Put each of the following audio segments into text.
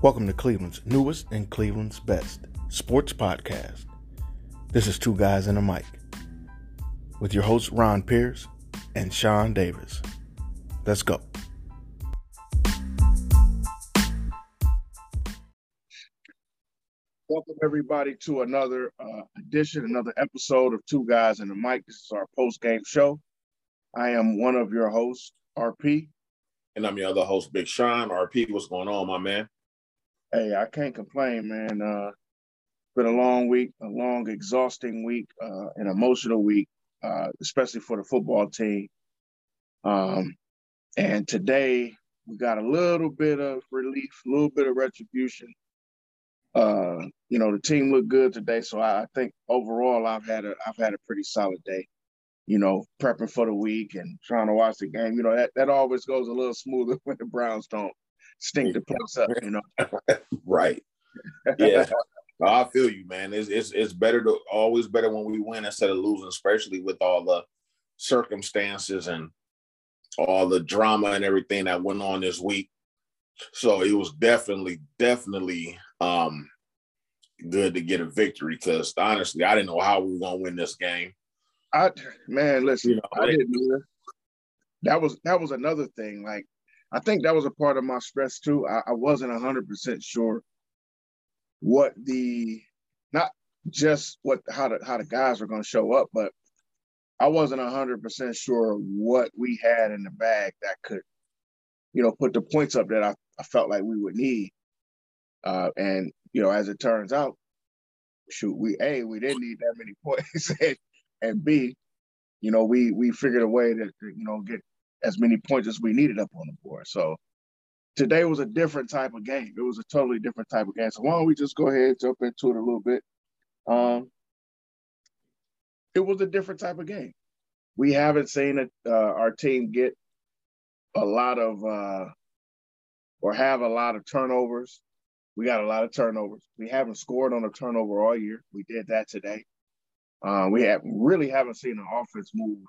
Welcome to Cleveland's newest and Cleveland's best sports podcast. This is Two Guys and a Mic with your hosts Ron Pierce and Sean Davis. Let's go. Welcome, everybody, to another uh, edition, another episode of Two Guys and a Mic. This is our post game show. I am one of your hosts, RP. And I'm your other host, Big Sean. RP, what's going on, my man? Hey, I can't complain, man. Uh, been a long week, a long, exhausting week, uh, an emotional week, uh, especially for the football team. Um, and today we got a little bit of relief, a little bit of retribution. Uh, you know, the team looked good today, so I, I think overall I've had a I've had a pretty solid day. You know, prepping for the week and trying to watch the game. You know, that, that always goes a little smoother when the Browns don't stink the place up, you know. right. Yeah. I feel you, man. It's, it's it's better to always better when we win instead of losing, especially with all the circumstances and all the drama and everything that went on this week. So it was definitely, definitely um good to get a victory because honestly, I didn't know how we were gonna win this game. I man, listen, you know, I didn't either. That was that was another thing. Like I think that was a part of my stress too. I, I wasn't hundred percent sure what the not just what how the how the guys were going to show up, but I wasn't hundred percent sure what we had in the bag that could, you know, put the points up that I, I felt like we would need. Uh, and you know, as it turns out, shoot, we a we didn't need that many points, and, and b, you know, we we figured a way to, to you know get as many points as we needed up on the board. So today was a different type of game. It was a totally different type of game. So why don't we just go ahead and jump into it a little bit? Um, it was a different type of game. We haven't seen it, uh, our team get a lot of uh, or have a lot of turnovers. We got a lot of turnovers. We haven't scored on a turnover all year. We did that today. Uh, we have really haven't seen an offense move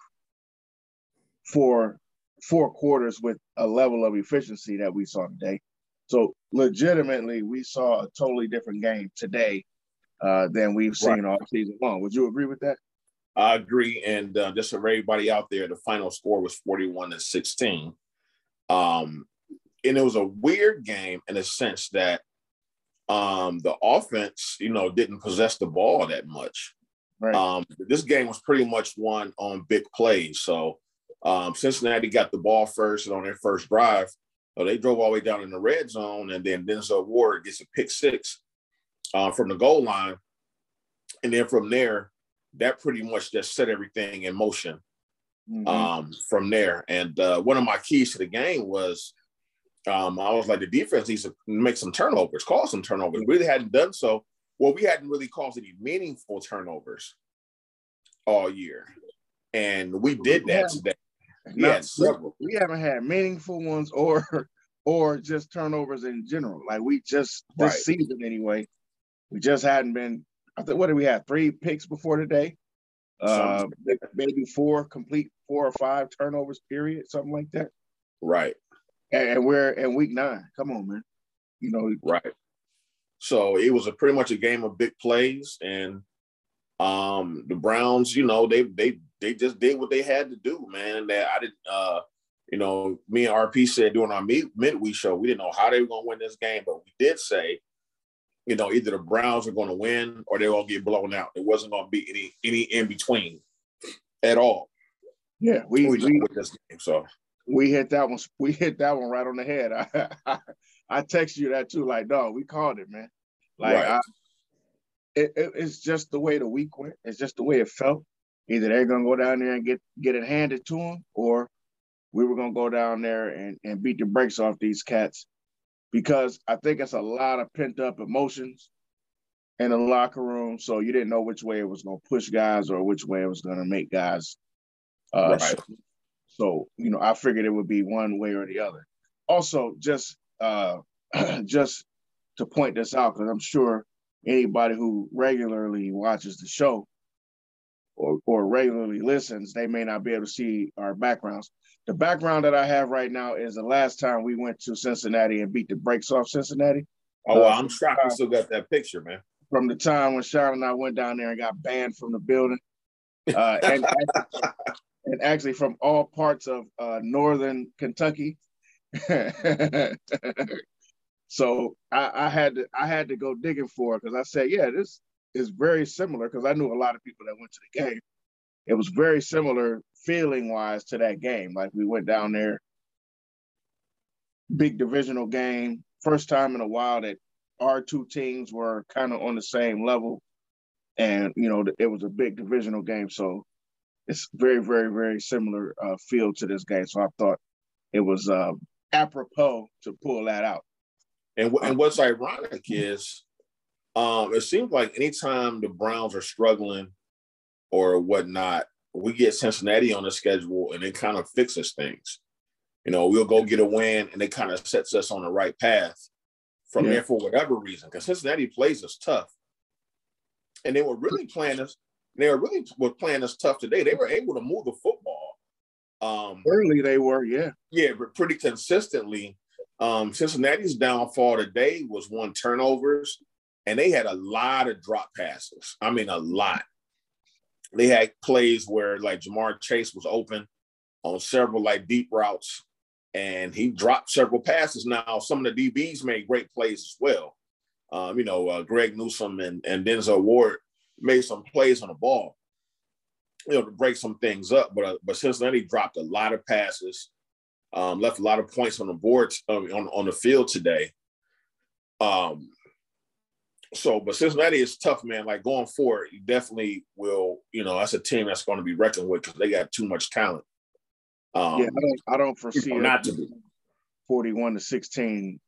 for four quarters with a level of efficiency that we saw today. So legitimately, we saw a totally different game today uh, than we've seen right. all season long. Would you agree with that? I agree. And uh, just for everybody out there, the final score was 41 to 16. Um, and it was a weird game in a sense that um, the offense, you know, didn't possess the ball that much. Right. Um, this game was pretty much won on big plays. So um, Cincinnati got the ball first and on their first drive. So they drove all the way down in the red zone, and then Denzel Ward gets a pick six uh, from the goal line. And then from there, that pretty much just set everything in motion mm-hmm. um, from there. And uh, one of my keys to the game was um, I was like, the defense needs to make some turnovers, cause some turnovers. We really hadn't done so. Well, we hadn't really caused any meaningful turnovers all year. And we did that today. Yes, several. We haven't had meaningful ones or or just turnovers in general. Like we just this right. season anyway, we just hadn't been. I think what did we have? Three picks before today. Uh, maybe four complete four or five turnovers. Period, something like that. Right. And, and we're in week nine. Come on, man. You know. Right. So it was a pretty much a game of big plays, and um, the Browns, you know, they they they just did what they had to do, man. That I didn't, uh, you know, me and RP said during our mid- midweek show, we didn't know how they were going to win this game, but we did say, you know, either the Browns are going to win or they're going to get blown out. It wasn't going to be any any in between at all. Yeah, we, we, we this game, so we hit that one. We hit that one right on the head. I I, I text you that too, like, dog, we called it, man. Like, right. I, it, it, it's just the way the week went. It's just the way it felt. Either they're gonna go down there and get get it handed to them, or we were gonna go down there and, and beat the brakes off these cats. Because I think it's a lot of pent up emotions in the locker room. So you didn't know which way it was gonna push guys or which way it was gonna make guys uh right. so you know, I figured it would be one way or the other. Also, just uh just to point this out, because I'm sure anybody who regularly watches the show or, or regularly listens, they may not be able to see our backgrounds. The background that I have right now is the last time we went to Cincinnati and beat the brakes off Cincinnati. Oh, uh, I'm shocked you still got that picture, man. From the time when Sean and I went down there and got banned from the building. Uh, and, and actually from all parts of uh, northern Kentucky. so I, I, had to I had to go digging for it because I said, yeah, this is very similar because I knew a lot of people that went to the game. It was very similar feeling wise to that game. Like we went down there, big divisional game, first time in a while that our two teams were kind of on the same level, and you know it was a big divisional game. So it's very, very, very similar uh, feel to this game. So I thought it was uh, apropos to pull that out. And, and what's ironic is um, it seems like anytime the Browns are struggling or whatnot, we get Cincinnati on the schedule and it kind of fixes things. You know, we'll go get a win and it kind of sets us on the right path from yeah. there for whatever reason. Because Cincinnati plays us tough. And they were really playing us they were really were playing us tough today. They were able to move the football. Um, Early they were, yeah. Yeah, but pretty consistently. Um, Cincinnati's downfall today was one turnovers, and they had a lot of drop passes. I mean, a lot. They had plays where like Ja'Marr Chase was open on several like deep routes, and he dropped several passes. Now, some of the DBs made great plays as well. Um, you know, uh, Greg Newsome and, and Denzel Ward made some plays on the ball, you know, to break some things up. But uh, but Cincinnati dropped a lot of passes, um, left a lot of points on the board on on the field today. Um, so, but Cincinnati is tough, man. Like going forward, you definitely will. You know, that's a team that's going to be reckoned with because they got too much talent. Um, yeah, I don't, I don't foresee not to be forty-one to sixteen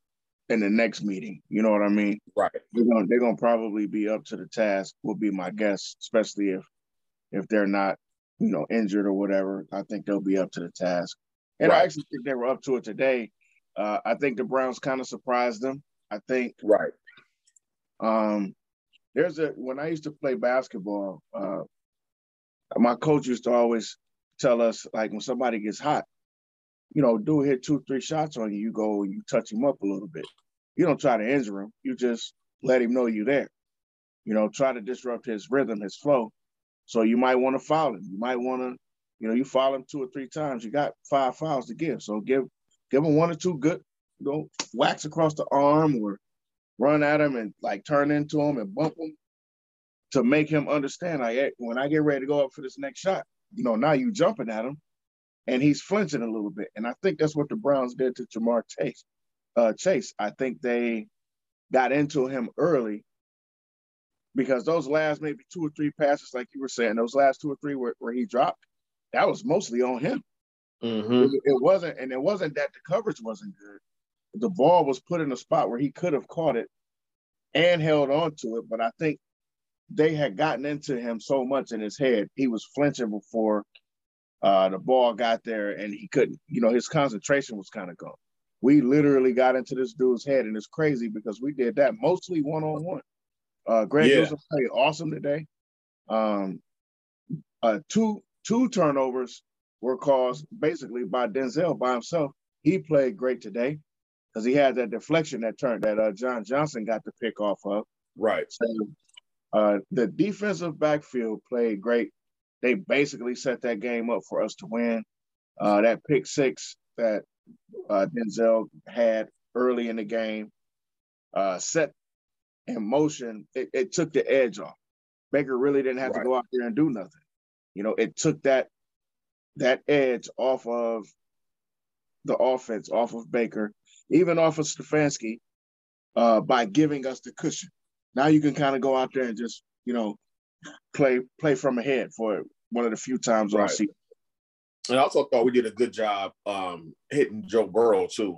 in the next meeting. You know what I mean? Right. They're gonna they're gonna probably be up to the task. Will be my guess, especially if if they're not you know injured or whatever. I think they'll be up to the task. And right. I actually think they were up to it today. Uh, I think the Browns kind of surprised them. I think. Right. Um, there's a when I used to play basketball, uh, my coach used to always tell us like when somebody gets hot, you know, do hit two, three shots on you, you go and you touch him up a little bit. You don't try to injure him. You just let him know you're there. You know, try to disrupt his rhythm, his flow. So you might want to foul him. You might want to, you know, you foul him two or three times. You got five fouls to give. So give give him one or two good, you know, whacks across the arm or run at him and like turn into him and bump him to make him understand. Like when I get ready to go up for this next shot, you know, now you jumping at him and he's flinching a little bit. And I think that's what the Browns did to Ja'Marr Chase. Uh, Chase, I think they got into him early because those last maybe two or three passes, like you were saying, those last two or three where, where he dropped, that was mostly on him. Mm-hmm. It, it, wasn't, and it wasn't that the coverage wasn't good. The ball was put in a spot where he could have caught it and held on to it, but I think they had gotten into him so much in his head, he was flinching before uh, the ball got there and he couldn't, you know, his concentration was kind of gone. We literally got into this dude's head, and it's crazy because we did that mostly one on one. Uh, Greg yeah. Newsome played awesome today. Um, uh, two two turnovers were caused basically by Denzel by himself. He played great today because he had that deflection that turned that uh, John Johnson got the pick off of. Right. So uh, the defensive backfield played great they basically set that game up for us to win. Uh, that pick six that uh, Denzel had early in the game uh, set in motion, it, it, took the edge off. Baker really didn't have right. to go out there and do nothing. You know, it took that that edge off of the offense, off of Baker, even off of Stefanski, uh, by giving us the cushion. Now you can kind of go out there and just, you know, play play from ahead for one of the few times right. I see. And I also thought we did a good job um, hitting Joe Burrow too.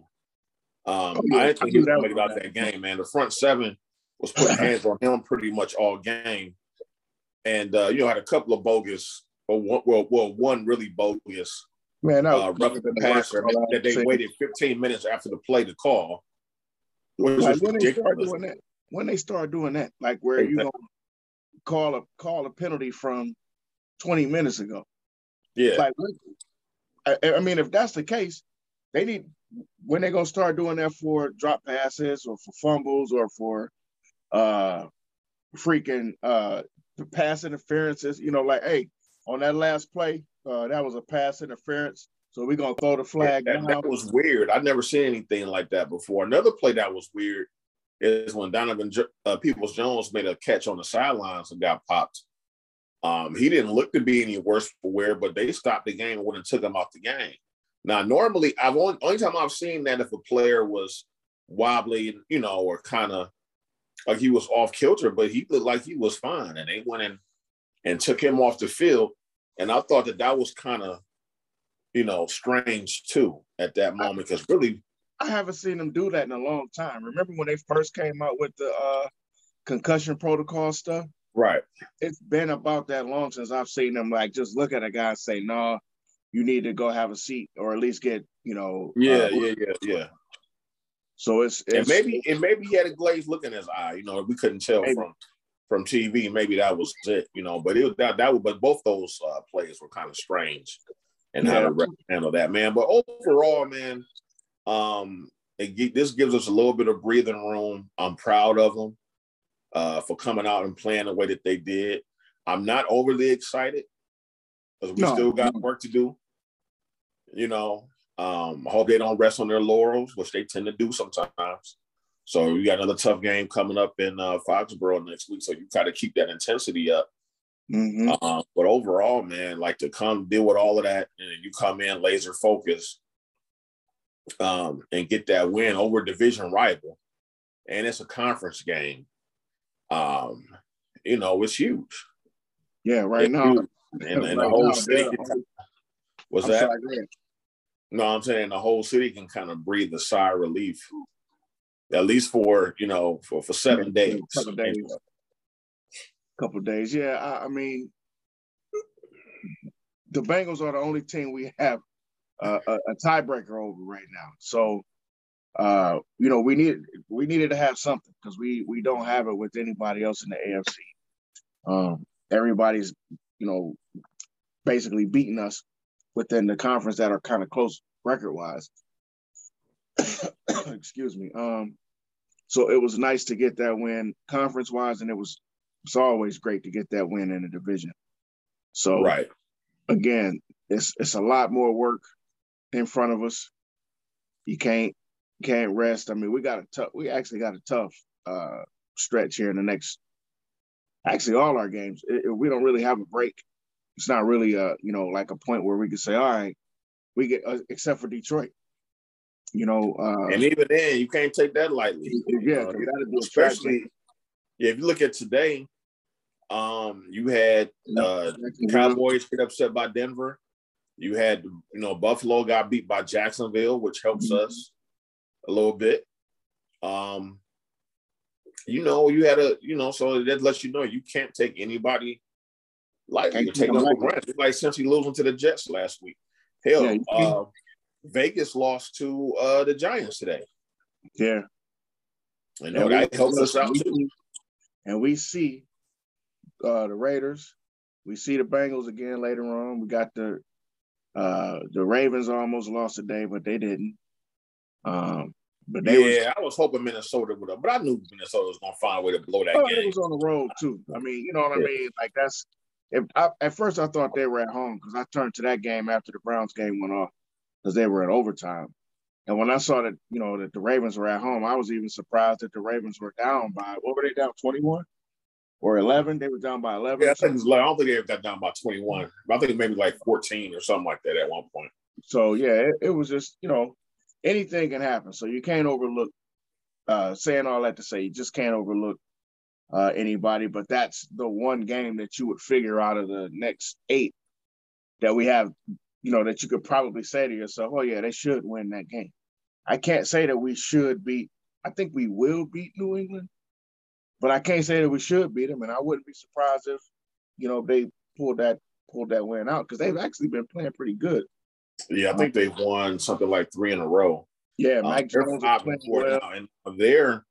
Um, oh, yeah. I didn't think he was going to make it out that game, man. The front seven was putting hands on him pretty much all game, and uh, you know had a couple of bogus, or one, well, well, one really bogus. Man, that uh, roughing the passer that, that they waited 15 minutes after the play to call. Like when they start doing that, when they start doing that, like where you gonna call a call a penalty from 20 minutes ago. Yeah. Like, I, I mean, if that's the case, they need when they gonna start doing that for drop passes or for fumbles or for uh freaking uh pass interferences? You know, like hey, on that last play, uh, that was a pass interference. So we're gonna throw the flag. That, that was weird. I've never seen anything like that before. Another play that was weird is when Donovan uh, Peoples Jones made a catch on the sidelines and got popped. Um, he didn't look to be any worse for wear, but they stopped the game and went and took him off the game. Now, normally, I've only, only time I've seen that if a player was wobbly, you know, or kind of like he was off kilter, but he looked like he was fine, and they went in and took him off the field. And I thought that that was kind of, you know, strange too at that moment because really, I haven't seen them do that in a long time. Remember when they first came out with the uh, concussion protocol stuff? Right. It's been about that long since I've seen them like just look at a guy and say, "No, nah, you need to go have a seat or at least get, you know." Yeah, uh, yeah, yeah, yeah. So it's, it's and maybe and maybe he had a glaze look in his eye. You know, we couldn't tell maybe. from from TV. Maybe that was it. You know, but it was that that was, but both those uh, plays were kind of strange and yeah. how to handle that man. But overall, man, um, it, this gives us a little bit of breathing room. I'm proud of them uh, for coming out and playing the way that they did. I'm not overly excited because we no. still got work to do. You know, um, I hope they don't rest on their laurels, which they tend to do sometimes. So you got another tough game coming up in uh, Foxborough next week, so you got to keep that intensity up. Mm-hmm. Um, but overall, man, like to come deal with all of that, and you come in laser focused um, and get that win over division rival, and it's a conference game um, you know, it's huge. Yeah, right it's now. Huge. And, and right the whole now, city was that? Sorry, no, I'm saying the whole city can kind of breathe a sigh of relief, at least for you know for for seven days. Couple days. Couple days. Yeah, I, I, mean, the Bengals are the only team we have uh, a, a tiebreaker over right now. So uh, you know, we need we needed to have something because we we don't have it with anybody else in the AFC. Um, everybody's, you know, basically beating us within the conference that are kind of close record wise. Excuse me. Um, so it was nice to get that win conference wise, and it was it's always great to get that win in a division. So right again, it's it's a lot more work in front of us. You can't can't rest. I mean, we got a tough. We actually got a tough uh, stretch here in the next. Actually, all our games, it, it, we don't really have a break. It's not really a you know like a point where we can say, all right, we get uh, except for Detroit. You know, uh, and even then, you can't take that lightly. Yeah, uh, especially yeah, if you look at today, um, you had uh, Cowboys get upset by Denver. You had you know Buffalo got beat by Jacksonville, which helps mm-hmm. us a little bit. Um, you know, you had a, you know, so that lets you know you can't take anybody you take them for granted. Like since he losing to the Jets last week. Hell, yeah, uh, Vegas lost to uh, the Giants today. Yeah. Know, and that helps us out too. And we see uh, the Raiders. We see the Bengals again later on. We got the uh, the Ravens almost lost today, but they didn't. Um, but yeah, was, I was hoping Minnesota would have, but I knew Minnesota was gonna find a way to blow that oh, game. It was on the road too. I mean, you know what yeah. I mean? Like that's if I, at first I thought they were at home because I turned to that game after the Browns game went off because they were in overtime. And when I saw that, you know, that the Ravens were at home, I was even surprised that the Ravens were down by what were they down twenty one or eleven? They were down by eleven. Yeah, I, think like, I don't think they got down by twenty one. I think maybe like fourteen or something like that at one point. So yeah, it, it was just you know anything can happen. So you can't overlook uh, saying all that to say you just can't overlook uh, anybody. But that's the one game that you would figure out of the next eight that we have, you know, that you could probably say to yourself, "Oh yeah, they should win that game." I can't say that we should beat. I think we will beat New England, but I can't say that we should beat them. And I wouldn't be surprised if, you know, they pulled that pulled that win out because they've actually been playing pretty good. Yeah, I think they've won something like three in a row. Yeah, um, Mike um, Jones five well. now, and they're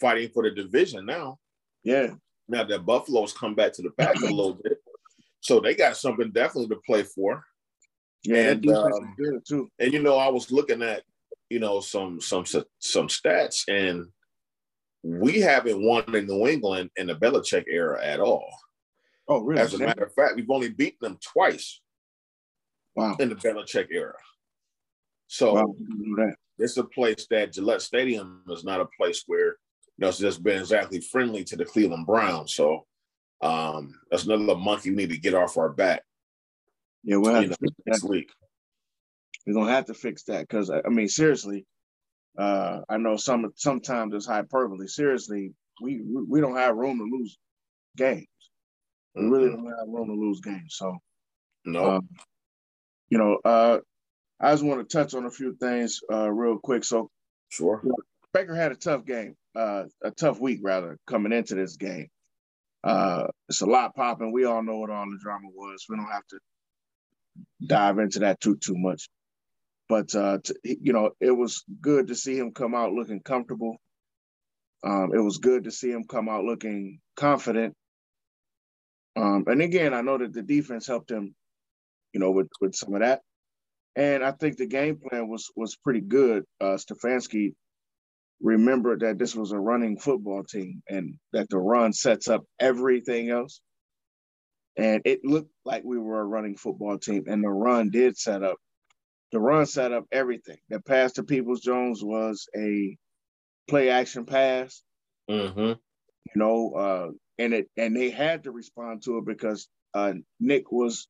fighting for the division now. Yeah. Now that Buffalo's come back to the back a little bit, so they got something definitely to play for. Yeah, and, um, good too. And you know, I was looking at, you know, some some some stats, and we haven't won in New England in the Belichick era at all. Oh, really? As a matter of fact, we've only beaten them twice. Wow. In the Belichick era. So wow. it's a place that Gillette Stadium is not a place where you know it's just been exactly friendly to the Cleveland Browns. So um that's another monkey we need to get off our back. Yeah, we'll have know, next week. We're gonna have to fix that because I mean, seriously, uh, I know some sometimes it's hyperbole. Seriously, we we don't have room to lose games. We mm-hmm. really don't have room to lose games. So, no, um, you know, uh, I just want to touch on a few things uh, real quick. So, sure, you know, Baker had a tough game, uh, a tough week rather, coming into this game. Uh, it's a lot popping. We all know what all the drama was. We don't have to dive into that too too much. But uh, to, you know, it was good to see him come out looking comfortable. Um, it was good to see him come out looking confident. Um, and again, I know that the defense helped him, you know, with with some of that. And I think the game plan was was pretty good. Uh, Stefanski remembered that this was a running football team and that the run sets up everything else. And it looked like we were a running football team, and the run did set up the run set up everything. The pass to Peoples Jones was a play action pass. Mm-hmm. You know, uh, and it and they had to respond to it because uh, Nick was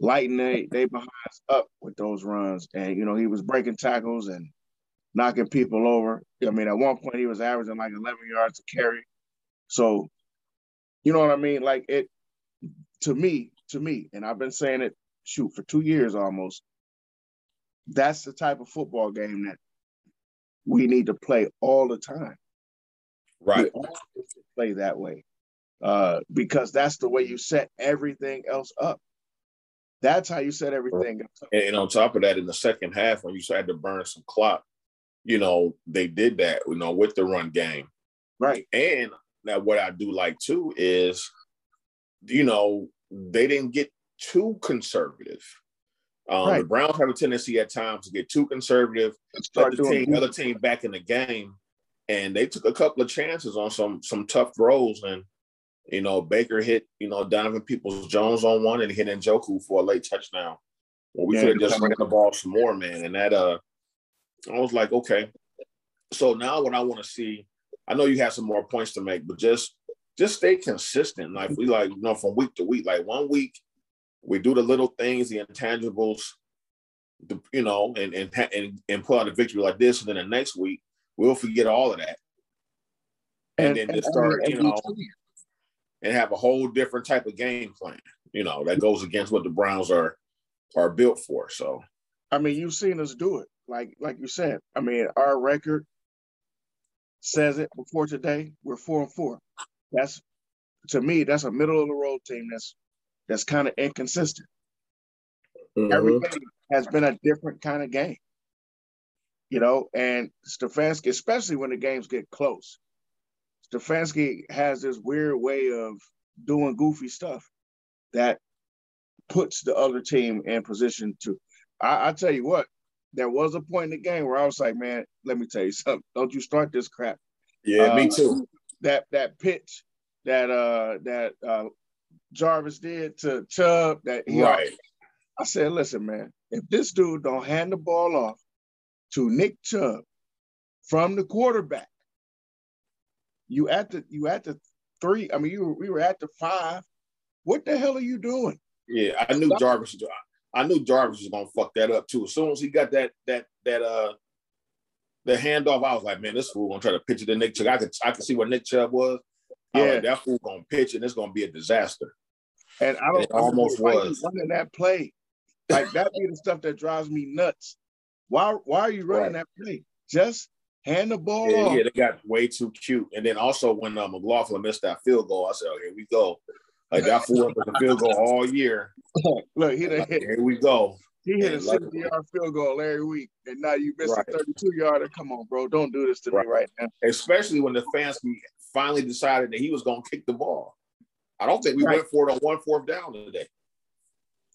lighting they they behinds up with those runs, and you know he was breaking tackles and knocking people over. I mean, at one point he was averaging like 11 yards to carry. So, you know what I mean? Like it to me, to me, and I've been saying it shoot for two years almost that's the type of football game that we need to play all the time. Right. play that way. Uh, because that's the way you set everything else up. That's how you set everything up. And, on top of that, in the second half, when you had to burn some clock, you know, they did that, you know, with the run game. Right. And now what I do like too is, you know, they didn't get too conservative. Um, right. The Browns have a tendency at times to get too conservative, let the team, other team back in the game, and they took a couple of chances on some some tough throws. And you know, Baker hit you know Donovan Peoples Jones on one, and hit Njoku for a late touchdown. Well, we yeah, could have just ran the ball some more, man. And that uh, I was like, okay. So now what I want to see, I know you have some more points to make, but just just stay consistent. Like we like you know from week to week. Like one week we do the little things, the intangibles, the, you know, and and and and pull out a victory like this, and then the next week we'll forget all of that, and, and then just start, you know, and have a whole different type of game plan, you know, that goes against what the Browns are are built for. So, I mean, you've seen us do it, like like you said. I mean, our record says it before today. We're four and four. That's to me, that's a middle of the road team that's that's kind of inconsistent. Mm-hmm. Every game has been a different kind of game. You know, and Stefanski, especially when the games get close, Stefanski has this weird way of doing goofy stuff that puts the other team in position to. I, I tell you what, there was a point in the game where I was like, man, let me tell you something. Don't you start this crap. Yeah, uh, me too. That that pitch that uh that uh Jarvis did to Chubb that he right. I said, listen, man, if this dude don't hand the ball off to Nick Chubb from the quarterback, you at the you at the three. I mean, you we were at the five. What the hell are you doing? Yeah, I knew Jarvis. I knew Jarvis was gonna fuck that up too. As soon as he got that that that uh the handoff, I was like, man, this fool gonna try to pitch it to Nick Chubb. I could I could see what Nick Chubb was. Yeah, like, that fool gonna pitch and it's gonna be a disaster. And I don't it almost was running that play. Like that be the stuff that drives me nuts. Why why are you running right. that play? Just hand the ball yeah, off. Yeah, they got way too cute. And then also when uh, McLaughlin missed that field goal, I said, oh, here we go. Like that fool with the field goal all year. Look, he like. Here we go. He hit a 60 yard field goal every week, and now you missed right. a 32 yarder. Come on, bro. Don't do this to right. me right now. Especially when the fans finally decided that he was going to kick the ball. I don't think we right. went for it on one fourth down today.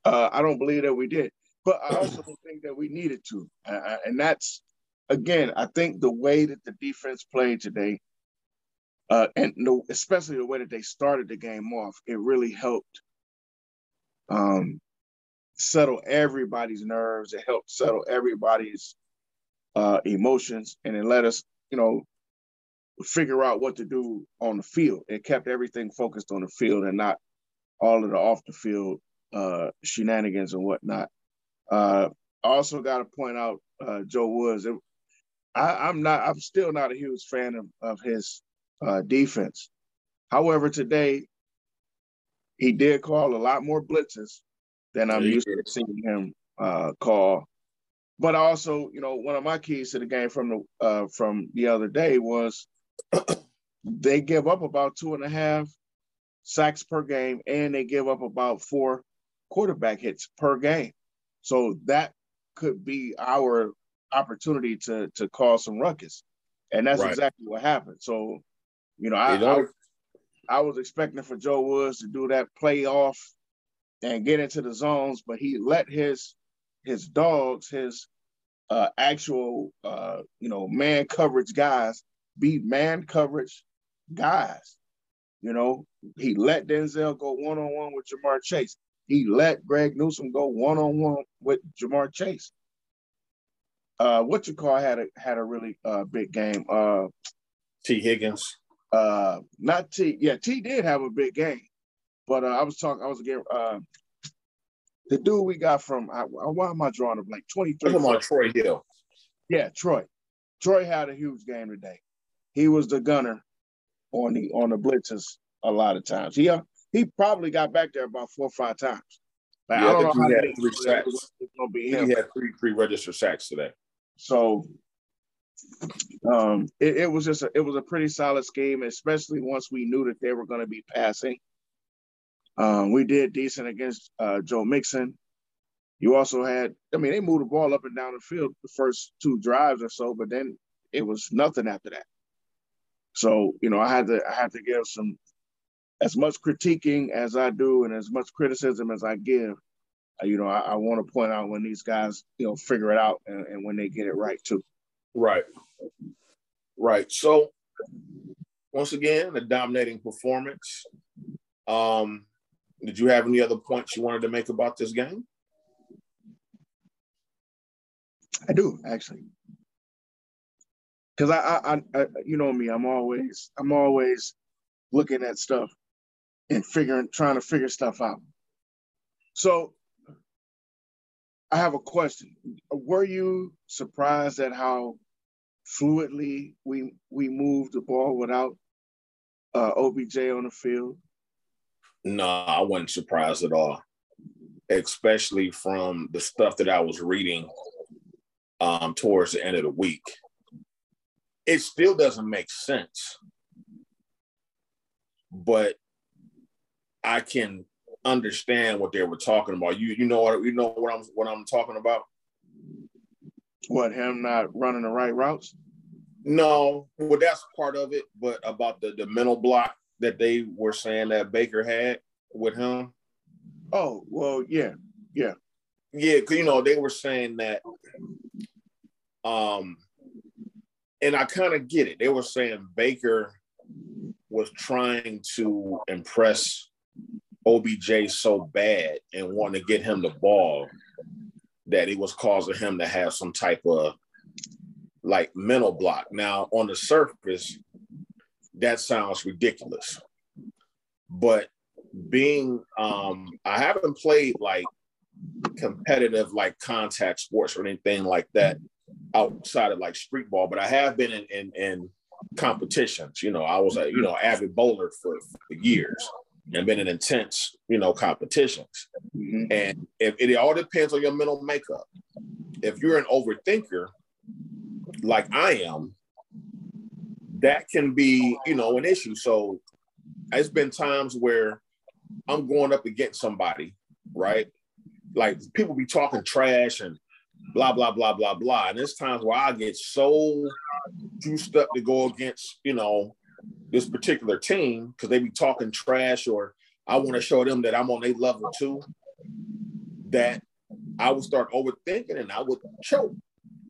Uh, I don't believe that we did, but I also don't think that we needed to, uh, and that's again, I think the way that the defense played today, uh, and no, especially the way that they started the game off, it really helped um, settle everybody's nerves. It helped settle everybody's uh, emotions, and it let us, you know, figure out what to do on the field. It kept everything focused on the field and not all of the off the field uh, shenanigans and whatnot. Uh, also got to point out uh, Joe Woods. It, I, am not. I'm still not a huge fan of, of his uh, defense. However, today he did call a lot more blitzes than I'm used to seeing him uh, call. But also, you know, one of my keys to the game from the uh, from the other day was they give up about two and a half sacks per game, and they give up about four quarterback hits per game. So that could be our opportunity to to cause some ruckus, and that's right. exactly what happened. So, you know, I, I, I was expecting for Joe Woods to do that play off and get into the zones, but he let his his dogs, his uh, actual uh, you know man coverage guys be man coverage guys. You know, he let Denzel go one on one with Ja'Marr Chase. He let Greg Newsome go one on one with Ja'Marr Chase. Uh, what you call had a had a really uh, big game. Uh, Tee Higgins. Uh, not T. Yeah, T did have a big game, but uh, I was talking. I was again. Uh, the dude we got from. I, why am I drawing him like twenty three? Come on, Troy Hill. Yeah, Troy. Troy had a huge game today. He was the gunner on the on the blitzes a lot of times. He uh, he probably got back there about four or five times. Like, yeah, I, don't I think he had three sacks. It's gonna be him. He had three three registered sacks today. So um, it, it, was just a, it was a pretty solid scheme, especially once we knew that they were going to be passing. Um, we did decent against uh, Joe Mixon. You also had, I mean, they moved the ball up and down the field the first two drives or so, but then it was nothing after that. So you know, I had to I had to give some as much critiquing as I do and as much criticism as I give. Uh, you know, I, I want to point out when these guys you know figure it out and, and when they get it right too. Right. Right. So once again, a dominating performance. Um, did you have any other points you wanted to make about this game? I do actually, because I, I, I, you know me, I'm always, I'm always looking at stuff and figuring, trying to figure stuff out. So, I have a question. Were you surprised at how fluidly we we moved the ball without uh, OBJ on the field? No, I wasn't surprised at all, especially from the stuff that I was reading um, towards the end of the week. It still doesn't make sense, but I can understand what they were talking about. You you know what you know what I'm what I'm talking about. What him not running the right routes? No, well that's part of it, but about the the mental block that they were saying that Baker had with him. Oh well, yeah, yeah, yeah. Cause you know they were saying that, um, and I kind of get it. They were saying Baker was trying to impress OBJ so bad and wanting to get him the ball that it was causing him to have some type of like mental block. Now, on the surface, that sounds ridiculous. But being um I haven't played like competitive like contact sports or anything like that outside of like street ball, but I have been in in, in competitions. You know, I was a you know avid bowler for, for years and been in intense you know competitions. Mm-hmm. And if, it all depends on your mental makeup. If you're an overthinker, like I am, that can be you know an issue. So it's been times where I'm going up against somebody, right? Like people be talking trash and blah blah blah blah blah. And there's times where I get so juiced up to go against, you know, this particular team because they be talking trash or I want to show them that I'm on a level too. That I would start overthinking and I would choke.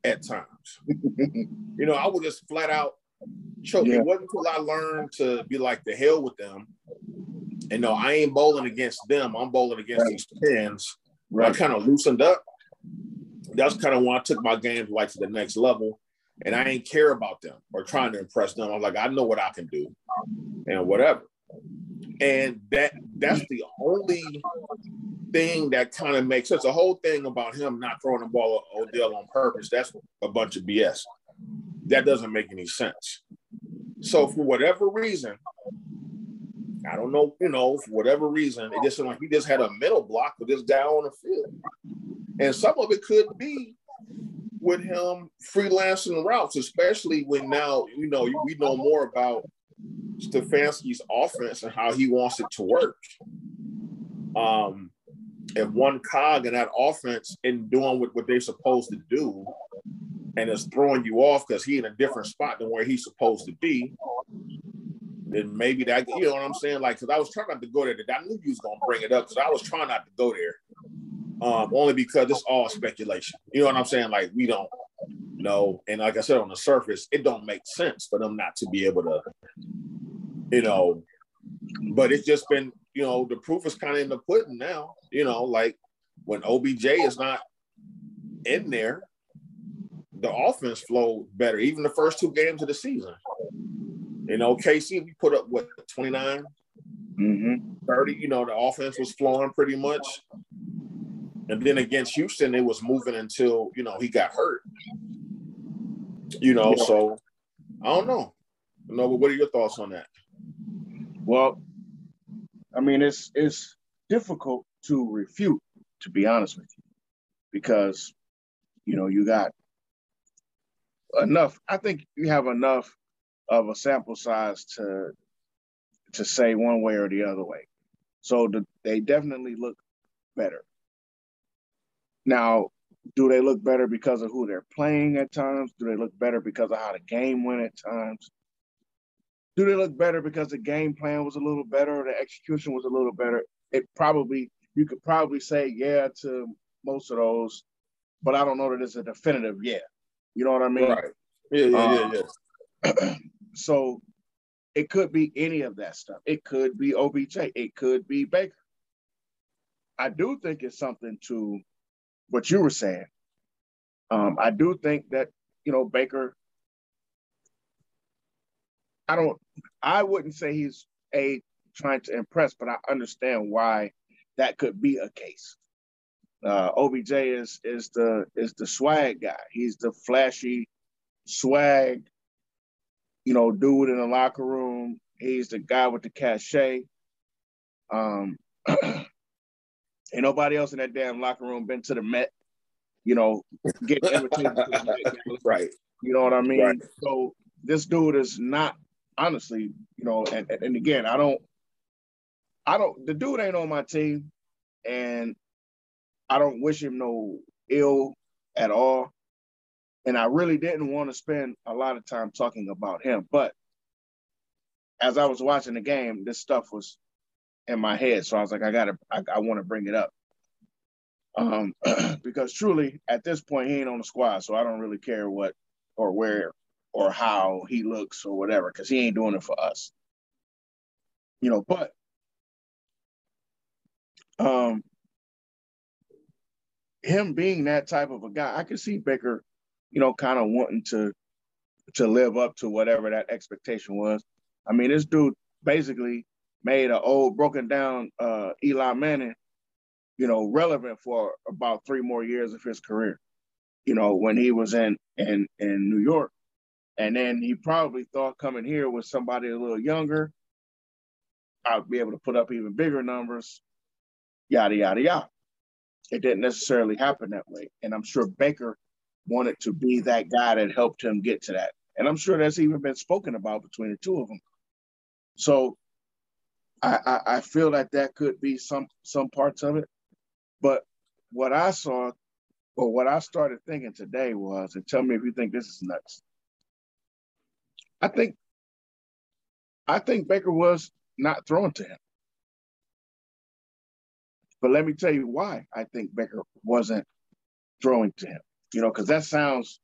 at times. you know, I would just flat out choke. Yeah. It wasn't until I learned to be like the hell with them. And no, I ain't bowling against them. I'm bowling against right. these pins. Right. I kind of loosened up. That's kind of when I took my game like to the next level. And I ain't care about them or trying to impress them. I'm like, I know what I can do and whatever. And that that's the only thing that kind of makes sense. The whole thing about him not throwing the ball at Odell on purpose, that's a bunch of BS. That doesn't make any sense. So for whatever reason, I don't know, you know, for whatever reason, it just like he just had a mental block with this guy on the field. And some of it could be with him freelancing routes, especially when now, you know, we know more about Stefanski's offense and how he wants it to work. Um, if one cog in that offense in doing what, what they're supposed to do and it's throwing you off because he in a different spot than where he's supposed to be, then maybe that you know what I'm saying? Like, because I was trying not to go there. I knew you was gonna bring it up because I was trying not to go there. Um, only because it's all speculation. You know what I'm saying? Like we don't know. And like I said, on the surface, it don't make sense for them not to be able to, you know, but it's just been you know, the proof is kind of in the pudding now. You know, like when OBJ is not in there, the offense flowed better, even the first two games of the season. You know, KC, we put up what 29, mm-hmm. 30, you know, the offense was flowing pretty much. And then against Houston, it was moving until, you know, he got hurt. You know, so I don't know. You know, but what are your thoughts on that? Well, I mean, it's it's difficult to refute, to be honest with you, because you know you got enough. I think you have enough of a sample size to to say one way or the other way. So the, they definitely look better. Now, do they look better because of who they're playing at times? Do they look better because of how the game went at times? do they look better because the game plan was a little better or the execution was a little better? It probably you could probably say yeah to most of those, but I don't know that it's a definitive yeah. You know what I mean? Right. Yeah, yeah, um, yeah, yeah. so it could be any of that stuff. It could be OBJ. It could be Baker. I do think it's something to what you were saying. Um, I do think that you know Baker I don't I wouldn't say he's a trying to impress, but I understand why that could be a case. Uh, OBJ is is the is the swag guy. He's the flashy swag, you know, dude in the locker room. He's the guy with the cachet. Um, ain't nobody else in that damn locker room been to the Met, you know, getting invitated to the Met. Right. You know what I mean? Right. So this dude is not honestly, you know, and, and again, I don't, I don't, the dude ain't on my team, and I don't wish him no ill at all. And I really didn't want to spend a lot of time talking about him. But as I was watching the game, this stuff was in my head. So I was like, I gotta, I, I want to bring it up. Um, because truly, at this point, he ain't on the squad, so I don't really care what or where or how he looks or whatever, because he ain't doing it for us. You know, but um him being that type of a guy, I could see Baker, you know, kind of wanting to to live up to whatever that expectation was. I mean, this dude basically made an old broken down uh Eli Manning, you know, relevant for about three more years of his career. You know, when he was in in in New York. And then he probably thought coming here with somebody a little younger, I'd be able to put up even bigger numbers, yada, yada, yada. It didn't necessarily happen that way. And I'm sure Baker wanted to be that guy that helped him get to that. And I'm sure that's even been spoken about between the two of them. So I, I, I feel that that could be some some parts of it. But what I saw or what I started thinking today was, and tell me if you think this is nuts. I think I think Baker was not throwing to him. But let me tell you why I think Baker wasn't throwing to him. You know, because that sounds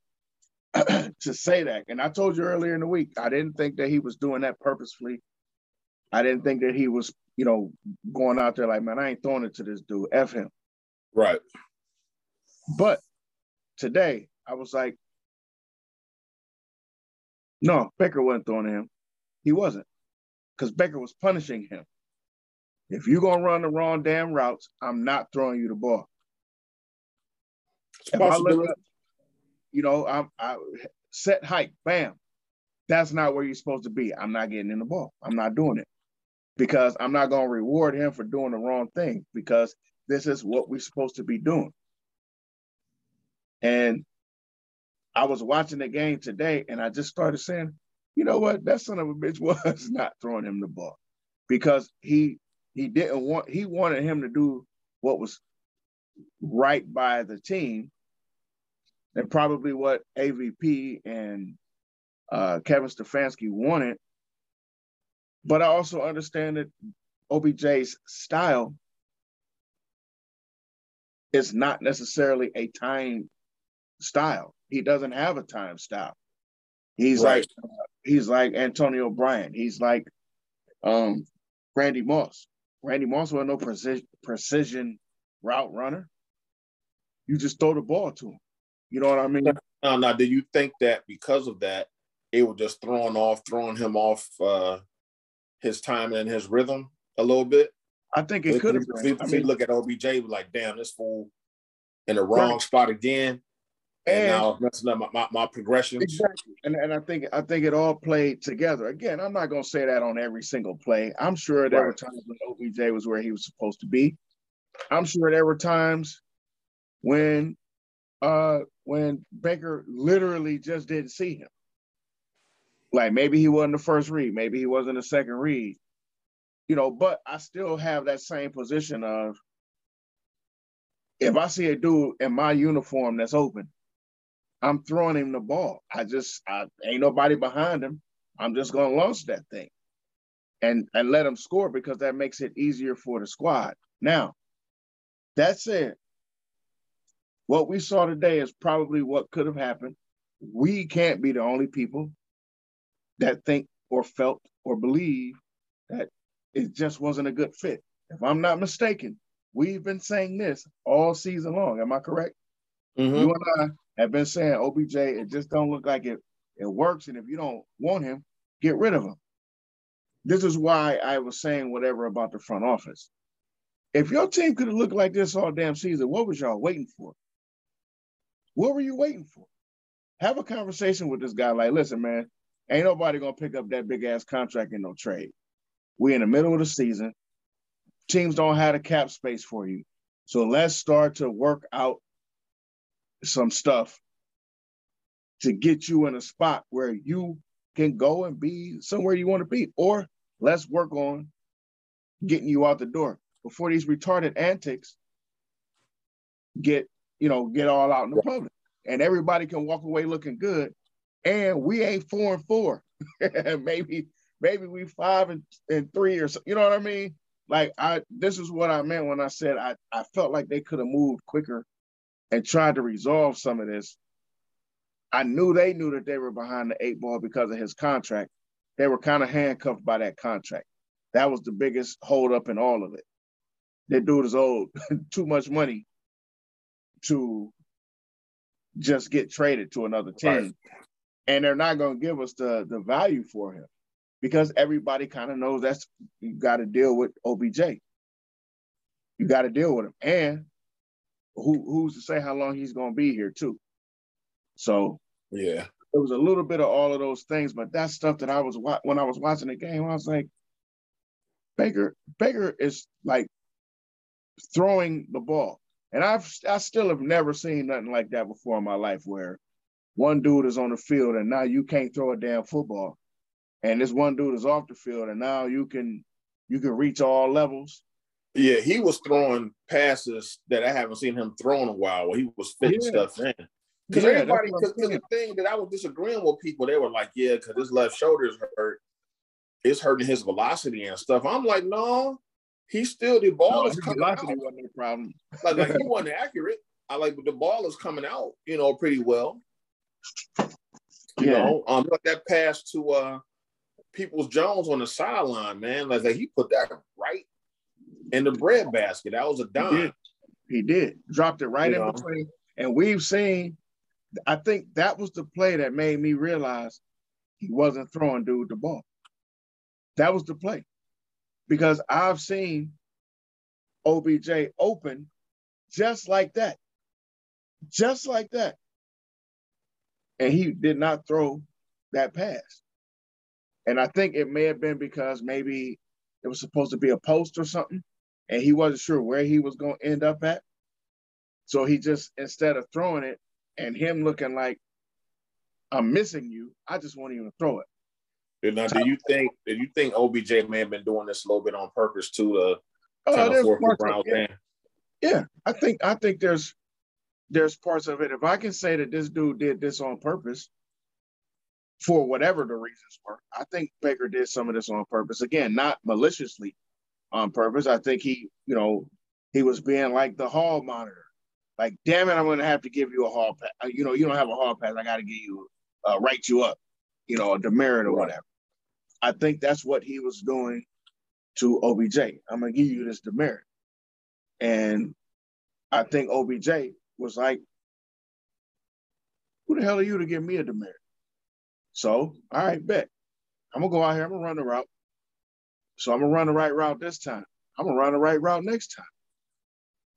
to say that. And I told you earlier in the week, I didn't think that he was doing that purposefully. I didn't think that he was, you know, going out there like, man, I ain't throwing it to this dude. F him. Right. But today, I was like, no, Baker wasn't throwing him. He wasn't. Because Baker was punishing him. If you're gonna run the wrong damn routes, I'm not throwing you the ball. If I look up, you know, I'm I set height, bam. That's not where you're supposed to be. I'm not getting in the ball. I'm not doing it because I'm not gonna reward him for doing the wrong thing because this is what we're supposed to be doing. And I was watching the game today and I just started saying, you know what, that son of a bitch was not throwing him the ball because he he didn't want he wanted him to do what was right by the team and probably what AVP and uh, Kevin Stefanski wanted. But I also understand that OBJ's style is not necessarily a time style. He doesn't have a time style. He's right. like he's like Antonio Bryant. He's like um, Randy Moss. Randy Moss was no precision, precision route runner. You just throw the ball to him. You know what I mean? Now, now, do you think that because of that, it was just throwing off, throwing him off uh, his time and his rhythm a little bit? I think it could have. been. I mean, look at OBJ, like, damn, this fool in the wrong right. spot again and, and now messing up my, my, my progressions. Exactly. And, and I think I think it all played together. Again, I'm not gonna say that on every single play. I'm sure there right. were times when OBJ was where he was supposed to be. I'm sure there were times when uh when Baker literally just didn't see him. Like maybe he wasn't the first read, maybe he wasn't the second read. You know, but I still have that same position of if I see a dude in my uniform that's open, I'm throwing him the ball. I just I, ain't nobody behind him. I'm just gonna launch that thing and and let him score because that makes it easier for the squad. Now, that said, what we saw today is probably what could have happened. We can't be the only people that think or felt or believe that it just wasn't a good fit. If I'm not mistaken, we've been saying this all season long. Am I correct? Mm-hmm. You and I have been saying OBJ, it just don't look like it it works. And if you don't want him, get rid of him. This is why I was saying whatever about the front office. If your team could have looked like this all damn season, what was y'all waiting for? What were you waiting for? Have a conversation with this guy. Like, listen, man, ain't nobody gonna pick up that big ass contract in no trade. We're in the middle of the season. Teams don't have the cap space for you. So let's start to work out some stuff to get you in a spot where you can go and be somewhere you want to be. Or let's work on getting you out the door before these retarded antics get, you know, get all out in the public. And everybody can walk away looking good. And we ain't four and four. maybe, maybe we five and, and three or so, you know what I mean? Like I this is what I meant when I said I, I felt like they could have moved quicker and tried to resolve some of this, I knew they knew that they were behind the eight ball because of his contract. They were kind of handcuffed by that contract. That was the biggest holdup in all of it. That dude is owed too much money to just get traded to another team. Right. And they're not going to give us the, the value for him because everybody kind of knows that's you got to deal with OBJ. You got to deal with him. And who who's to say how long he's going to be here too? So yeah, it was a little bit of all of those things, but that stuff that I was when I was watching the game, I was like, Baker Baker is like throwing the ball, and I've I still have never seen nothing like that before in my life where one dude is on the field and now you can't throw a damn football, and this one dude is off the field and now you can you can reach all levels yeah, he was throwing passes that I haven't seen him throw in a while where he was fitting yeah. stuff in. Because yeah, everybody, because the thing that I was disagreeing with people, they were like, yeah, because his left shoulder is hurt. It's hurting his velocity and stuff. I'm like, no, he still, the ball no, is coming velocity out. wasn't a problem. like, like he wasn't accurate. I like, but the ball is coming out, you know, pretty well. You yeah. know, um, like that pass to uh Peoples Jones on the sideline, man. Like, like he put that right in the bread basket. That was a dime. He did. He did. Dropped it right you in between. And we've seen, I think that was the play that made me realize he wasn't throwing dude the ball. That was the play. Because I've seen OBJ open just like that. Just like that. And he did not throw that pass. And I think it may have been because maybe it was supposed to be a post or something, and he wasn't sure where he was going to end up at. So he just, instead of throwing it and him looking like, I'm missing you, I just won't even throw it. Now, do you think do you think OBJ may have been doing this a little bit on purpose too to uh, kind of force the Browns yeah. yeah, I think I think there's there's parts of it. If I can say that this dude did this on purpose, for whatever the reasons were. I think Baker did some of this on purpose. Again, not maliciously on purpose. I think he, you know, he was being like the hall monitor. Like, damn it, I'm going to have to give you a hall pass. Uh, you know, you don't have a hall pass. I got to give you, uh, write you up, you know, a demerit or whatever. I think that's what he was doing to OBJ. I'm going to give you this demerit. And I think OBJ was like, who the hell are you to give me a demerit? So, all right, bet. I'm gonna go out here. I'm gonna run the route. So I'm gonna run the right route this time. I'm gonna run the right route next time.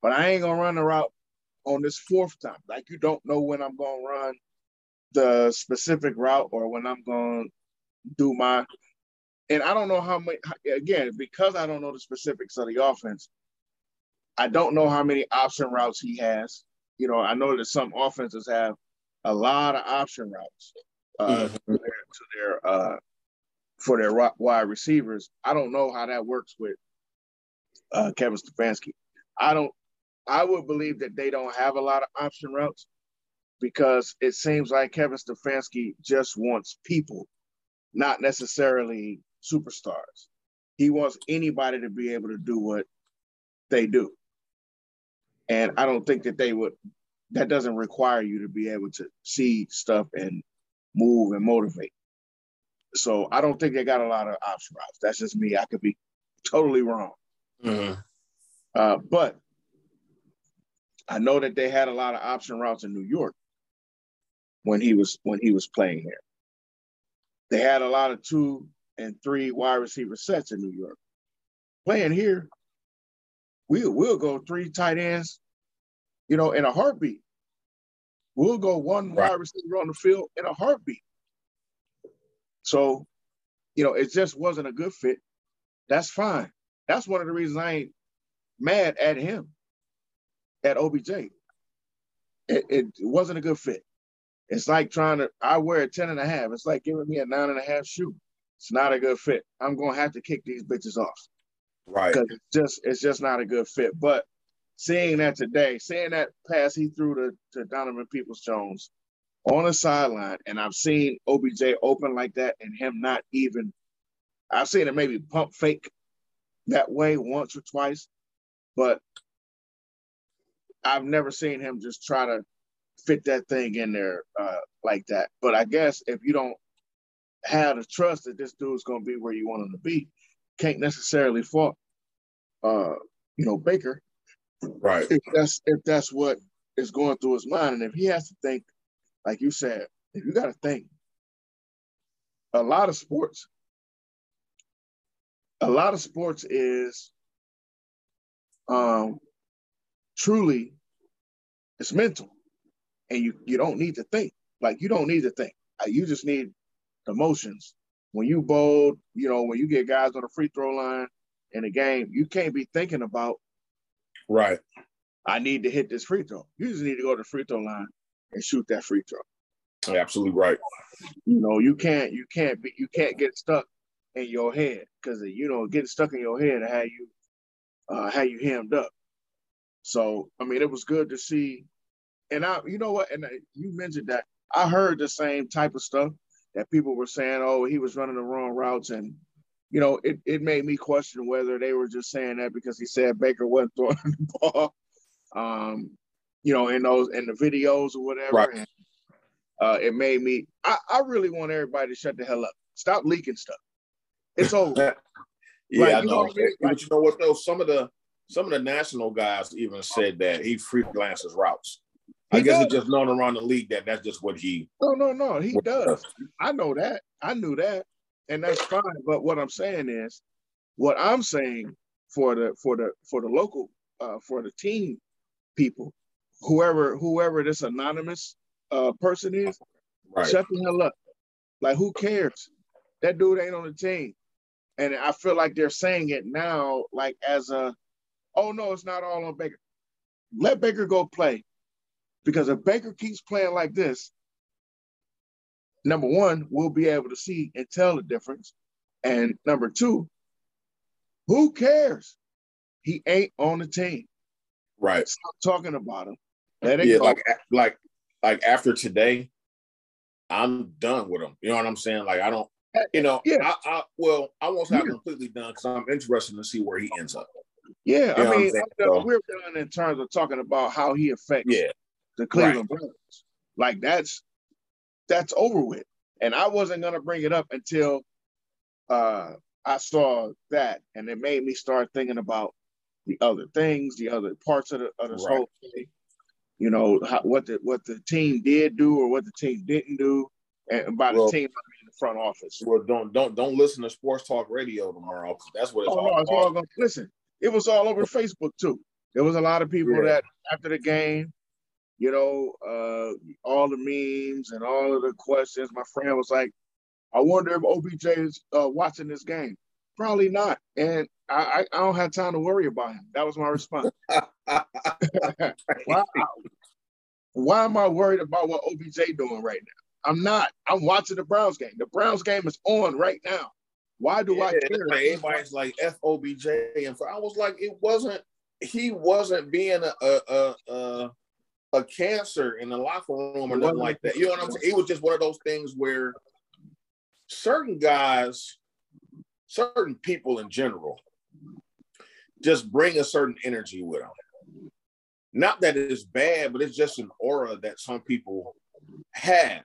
But I ain't gonna run the route on this fourth time. Like you don't know when I'm gonna run the specific route or when I'm gonna do my. And I don't know how many. Again, because I don't know the specifics of the offense, I don't know how many option routes he has. You know, I know that some offenses have a lot of option routes uh, mm-hmm. to their, to their uh, for their wide receivers. I don't know how that works with uh, Kevin Stefanski. I don't. I would believe that they don't have a lot of option routes because it seems like Kevin Stefanski just wants people, not necessarily superstars. He wants anybody to be able to do what they do. And I don't think that they would, that doesn't require you to be able to see stuff and move and motivate. So I don't think they got a lot of option routes. That's just me. I could be totally wrong. Mm-hmm. Uh, but I know that they had a lot of option routes in New York when he was when he was playing here. They had a lot of two and three wide receiver sets in New York. Playing here, we we'll go three tight ends, you know, in a heartbeat. We'll go one right. wide receiver on the field in a heartbeat. So, you know, it just wasn't a good fit. That's fine. That's one of the reasons I ain't mad at him, at OBJ. It, it wasn't a good fit. It's like trying to, I wear a 10 and a half. It's like giving me a nine and a half shoe. It's not a good fit. I'm going to have to kick these bitches off. Right. Because it's just, it's just not a good fit. But seeing that today, seeing that pass he threw to, to Donovan Peoples Jones on the sideline, and I've seen OBJ open like that and him not even, I've seen him maybe pump fake that way once or twice, but I've never seen him just try to fit that thing in there uh, like that. But I guess if you don't have the trust that this dude's going to be where you want him to be, can't necessarily fault, uh, you know, Baker Right. If that's if that's what is going through his mind, and if he has to think, like you said, if you got to think, a lot of sports, a lot of sports is um truly it's mental, and you you don't need to think. Like you don't need to think. You just need emotions. When you bowl, you know, when you get guys on the free throw line in a game, you can't be thinking about Right. I need to hit this free throw. You just need to go to the free throw line and shoot that free throw. absolutely right. You know, you can't you can't be you can't get stuck in your head because you know getting stuck in your head how you uh how you hemmed up. So I mean, it was good to see. And I, you know what? And you mentioned that I heard the same type of stuff that people were saying. Oh, he was running the wrong routes, and you know, it, it made me question whether they were just saying that because he said Baker wasn't throwing the ball, um, you know, in those in the videos or whatever. Right. And, uh, it made me. I, I really want everybody to shut the hell up. Stop leaking stuff. It's over. yeah, like, I know. You know, like, you know what though? Some of the some of the national guys even said that he freelances routes. I guess does. it's just known around the league that that's just what he. No, no, no. He does. I know that. I knew that, and that's fine. But what I'm saying is, what I'm saying for the for the for the local uh, for the team people, whoever whoever this anonymous uh, person is, right. shut the hell up. Like who cares? That dude ain't on the team, and I feel like they're saying it now, like as a, oh no, it's not all on Baker. Let Baker go play, because if Baker keeps playing like this, number one, we'll be able to see and tell the difference, and number two, who cares? He ain't on the team. Right. Stop talking about him. Let yeah, like like like after today, I'm done with him. You know what I'm saying? Like I don't, you know, yeah. I, I well, I won't say yeah. I'm completely done because I'm interested to see where he ends up. Yeah, you I mean, so, we're done in terms of talking about how he affects yeah. the Cleveland right. Browns. Like that's that's over with. And I wasn't gonna bring it up until uh I saw that, and it made me start thinking about the other things, the other parts of the of this right. whole thing. You know how, what the what the team did do or what the team didn't do, and by well, the team I mean the front office. Well, don't don't don't listen to sports talk radio tomorrow. That's what it's oh, all no, it's all gonna, listen. It was all over Facebook too. There was a lot of people yeah. that after the game, you know, uh, all the memes and all of the questions. My friend was like, I wonder if OBJ is uh, watching this game. Probably not. And I, I, don't have time to worry about him. That was my response. why, why am I worried about what OBJ doing right now? I'm not. I'm watching the Browns game. The Browns game is on right now. Why do yeah, I care? Everybody's like FOBJ, and I was like, it wasn't. He wasn't being a a a, a cancer in the locker room or nothing like that. You know what I'm saying? It was just one of those things where certain guys, certain people in general, just bring a certain energy with them. Not that it's bad, but it's just an aura that some people have.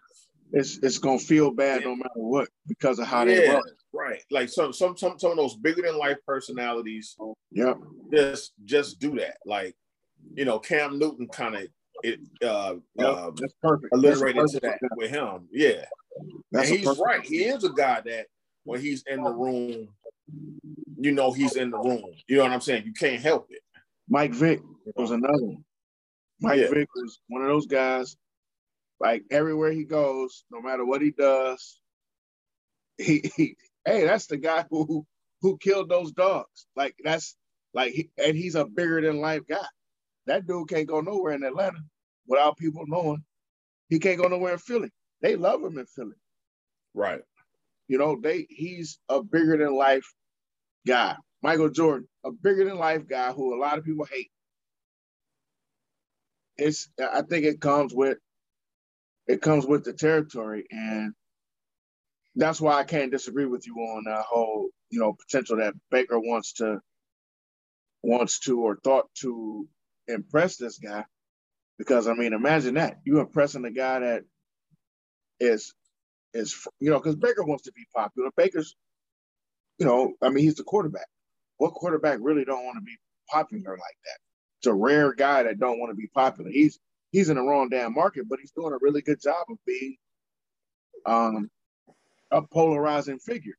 It's it's gonna feel bad yeah. no matter what because of how yeah, they run. Right. Like some some some some of those bigger than life personalities. Yeah. Just just do that. Like, you know, Cam Newton kind of it uh, yep, uh perfect. alliterated to that with him. Yeah. That's and he's right. He is a guy that when he's in the room, you know he's in the room. You know what I'm saying? You can't help it. Mike Vick was another one. Mike yeah. Vick was one of those guys. Like everywhere he goes, no matter what he does, he, he hey, that's the guy who who killed those dogs. Like that's like, he, and he's a bigger than life guy. That dude can't go nowhere in Atlanta without people knowing. He can't go nowhere in Philly. They love him in Philly. Right. You know, they he's a bigger than life guy. Michael Jordan, a bigger than life guy who a lot of people hate. It's I think it comes with it comes with the territory and that's why I can't disagree with you on that whole, you know, potential that Baker wants to wants to or thought to impress this guy. Because I mean, imagine that. You impressing the guy that is is you know because Baker wants to be popular. Baker's, you know, I mean he's the quarterback. What quarterback really don't want to be popular like that? It's a rare guy that don't want to be popular. He's he's in the wrong damn market, but he's doing a really good job of being um a polarizing figure.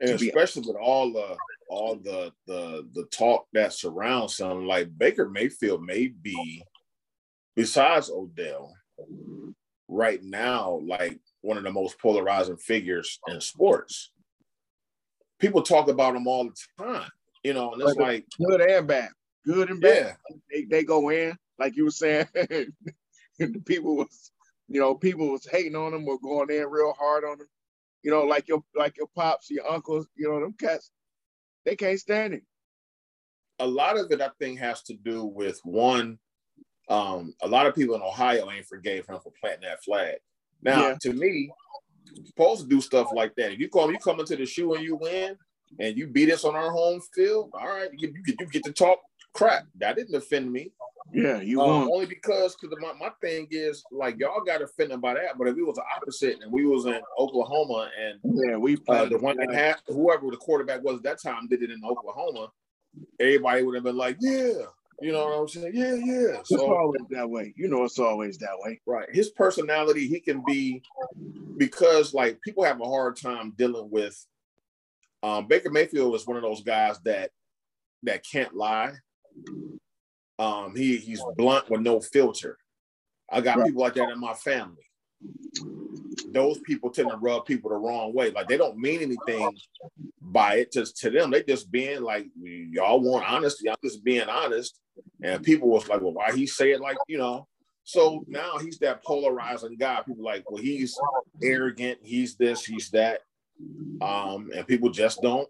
And especially with all the all the the the talk that surrounds him, like Baker Mayfield may be, besides Odell, right now, like one of the most polarizing figures in sports. People talk about him all the time, you know, and it's like good and bad, good and bad. Yeah. They, they go in, like you were saying, the people was, you know, people was hating on them or going in real hard on them. You know, like your like your pops, your uncles, you know, them cats, they can't stand it. A lot of it, I think, has to do with one. Um, a lot of people in Ohio ain't forgave him for planting that flag. Now, yeah. to me, supposed to do stuff like that. If you come, you come into the shoe and you win, and you beat us on our home field. All right, you, you, you get to talk crap. That didn't offend me. Yeah, you um, won. Only because because my, my thing is like y'all got offended by that, but if it was the opposite and we was in Oklahoma and yeah, we uh, the one that had whoever the quarterback was at that time did it in Oklahoma, everybody would have been like, yeah, you know what I'm saying? Yeah, yeah. So, it's always that way. You know, it's always that way. Right. His personality, he can be because like people have a hard time dealing with. Um, Baker Mayfield is one of those guys that that can't lie. Um, he he's blunt with no filter. I got right. people like that in my family. Those people tend to rub people the wrong way. Like they don't mean anything by it. Just to them, they just being like, y'all want honesty. I'm just being honest. And people was like, well, why he say it like, you know? So now he's that polarizing guy. People like, well, he's arrogant, he's this, he's that. Um, and people just don't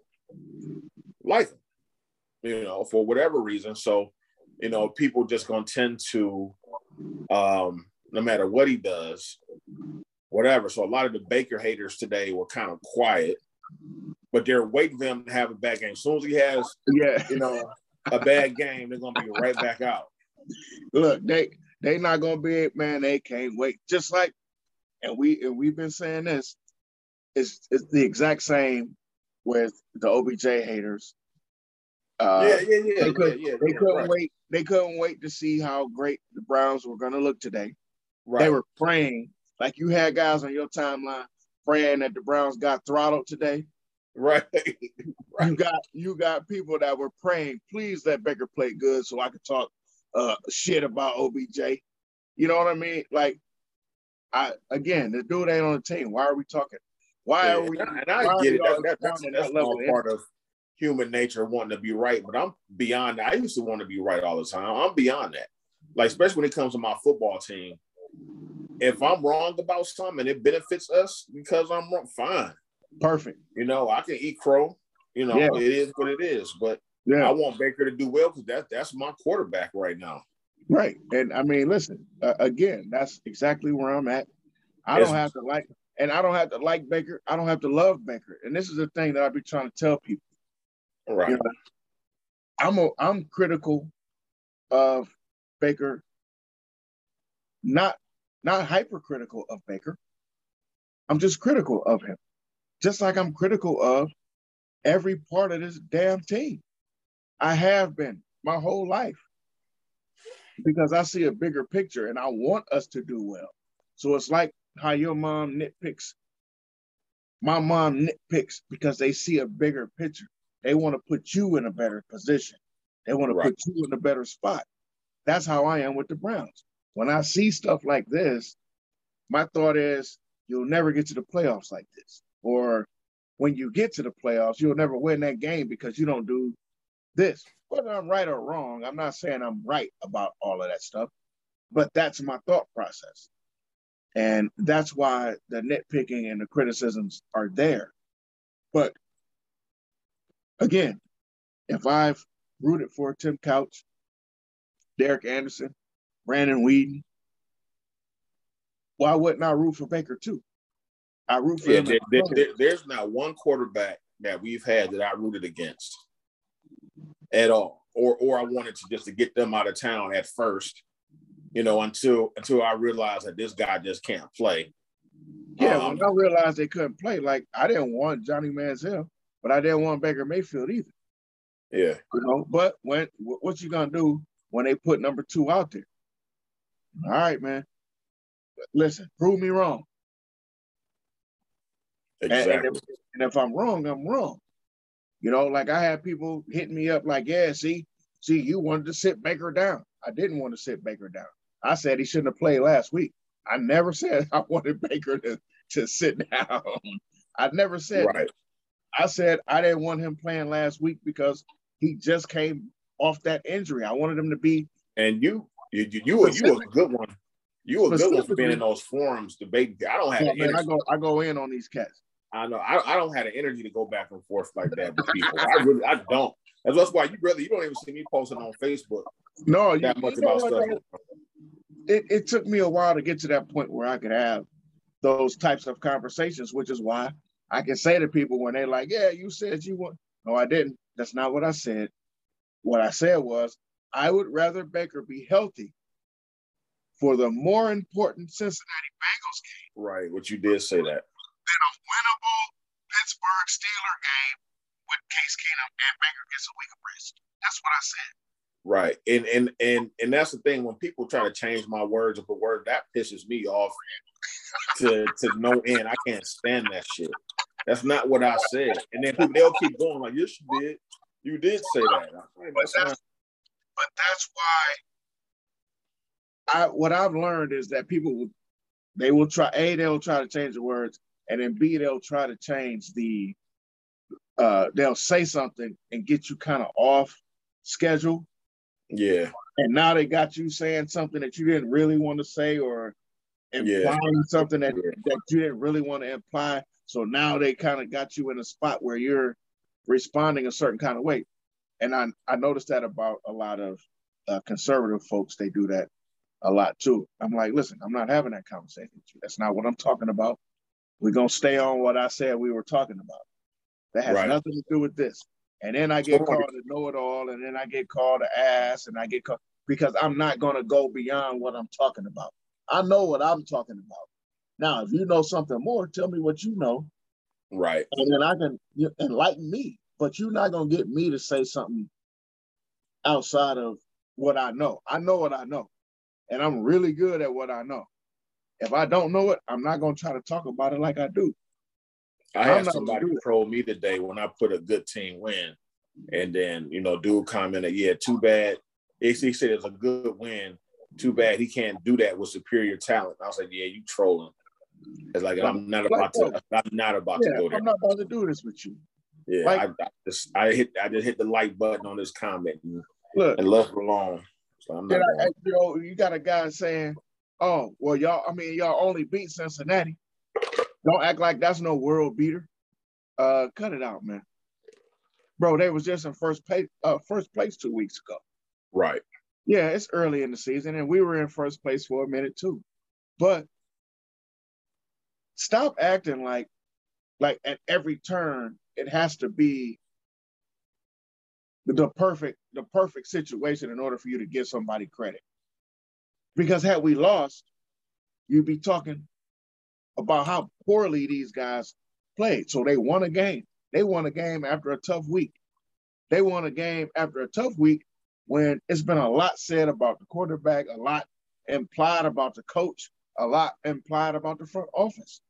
like him, you know, for whatever reason. So, you know, people just gonna tend to um, no matter what he does, whatever. So a lot of the Baker haters today were kind of quiet, but they're waiting for him to have a bad game. As soon as he has, yeah, you know, a bad game, they're gonna be right back out. Look, they they not gonna be man. They can't wait. Just like, and we and we've been saying this. It's it's the exact same with the OBJ haters. Uh, yeah, yeah, yeah, they, could, yeah, yeah, they couldn't right. wait. They couldn't wait to see how great the Browns were going to look today. Right. They were praying, like you had guys on your timeline praying that the Browns got throttled today. Right. right. You got you got people that were praying, please let Baker play good so I could talk uh, shit about OBJ. You know what I mean? Like, I again, the dude ain't on the team. Why are we talking? Why Yeah, are we? and I get it. That, that, that's that's that level? all part of human nature wanting to be right. But I'm beyond that. I used to want to be right all the time. I'm beyond that. Like, especially when it comes to my football team. If I'm wrong about something and it benefits us because I'm wrong, fine. Perfect. You know, I can eat crow. You know, Yeah. it is what it is. But Yeah. I want Baker to do well because that, that's my quarterback right now. Right. And I mean, listen, uh, again, that's exactly where I'm at. I Yes. don't have to like, and I don't have to like Baker. I don't have to love Baker. And this is the thing that I be trying to tell people. Right. You know, I'm a, I'm critical of Baker, not not hypercritical of Baker. I'm just critical of him, just like I'm critical of every part of this damn team. I have been my whole life because I see a bigger picture and I want us to do well. So it's like how your mom nitpicks. My mom nitpicks because they see a bigger picture. They want to put you in a better position. They want to put you in a better spot. That's how I am with the Browns. When I see stuff like this, my thought is you'll never get to the playoffs like this. Or when you get to the playoffs, you'll never win that game because you don't do this. Whether I'm right or wrong, I'm not saying I'm right about all of that stuff, but that's my thought process. And that's why the nitpicking and the criticisms are there. But again, if I've rooted for Tim Couch, Derek Anderson, Brandon Weeden, why wouldn't I root for Baker too? I root for Yeah, him. there, there- there- there's not one quarterback that we've had that I rooted against at all, or or I wanted to just to get them out of town at first, you know, until until I realized that this guy just can't play. Yeah, Um, when I realized they couldn't play, like I didn't want Johnny Manziel, but I didn't want Baker Mayfield either. yeah, You know, but when what you gonna do when they put number two out there? All right, man. Listen, prove me wrong. And- And, exactly. if, and if I'm wrong, I'm wrong. You know, like I had people hitting me up like, yeah, see, see, you wanted to sit Baker down. I didn't want to sit Baker down. I said he shouldn't have played last week. I never said I wanted Baker to, to sit down. I never said right. I said I didn't want him playing last week because he just came off that injury. I wanted him to be And you, you, you, you, were, you were a good one. You were a good one for being in those forums debating. I don't have Yeah, man, I go I go in on these cats. I know. I, I don't have the energy to go back and forth like that with people. I really, I don't. That's that's why you brother, you don't even see me posting on Facebook No, you, much you know about stuff. it, it took me a while to get to that point where I could have those types of conversations, which is why I can say to people when they're like, Yeah, you said you want no, I didn't. That's not what I said. What I said was I would rather Baker be healthy for the more important Cincinnati Bengals game. Right, what you did say that. Than a winnable Pittsburgh Steeler game with Case Keenum and Baker gets a week of rest. That's what I said. Right. And and and and that's the thing when people try to change my words of a word, that pisses me off to to no end. I can't stand that shit. That's not what I said. And then people they'll keep going like, yes, you did. You did say that. Like, but, that's, not... but that's why I what I've learned is that people will they will try A, they'll try to change the words, and then B, they'll try to change the uh they'll say something and get you kind of off schedule. Yeah. And now they got you saying something that you didn't really want to say or implying yeah. something that, yeah. that you didn't really want to imply. So now they kind of got you in a spot where you're responding a certain kind of way. And I, I noticed that about a lot of uh, conservative folks. They do that a lot too. I'm like, listen, I'm not having that conversation with you. That's not what I'm talking about. We're going to stay on what I said we were talking about. That has right. nothing to do with this. And then I get called to know it all, and then I get called to ass, and I get called because I'm not going to go beyond what I'm talking about. I know what I'm talking about. Now, if you know something more, tell me what you know. Right. And then I can enlighten me. But you're not gonna get me to say something outside of what I know. I know what I know. And I'm really good at what I know. If I don't know it, I'm not gonna try to talk about it like I do. I had somebody troll me today when I put a good team win. And then, you know, dude commented, yeah, too bad. He said it's a good win. Too bad he can't do that with superior talent. I was like, yeah, you trolling. It's like I'm not about to. I'm not about yeah, to go there. I'm not about to do this with you. Yeah, like, I, I, just I hit I just hit the like button on this comment and, look, and left it alone. So I'm not. I, you know, you got a guy saying, "Oh, well, y'all. I mean, y'all only beat Cincinnati. Don't act like that's no world beater. Uh, cut it out, man. Bro, they was just in first place. Uh, first place two weeks ago. Right. Yeah, it's early in the season, and we were in first place for a minute too. But stop acting like like at every turn it has to be the perfect the perfect situation in order for you to give somebody credit because had we lost you'd be talking about how poorly these guys played. So they won a game. They won a game after a tough week. They won a game after a tough week when it's been a lot said about the quarterback a lot implied about the coach a lot implied about the front office.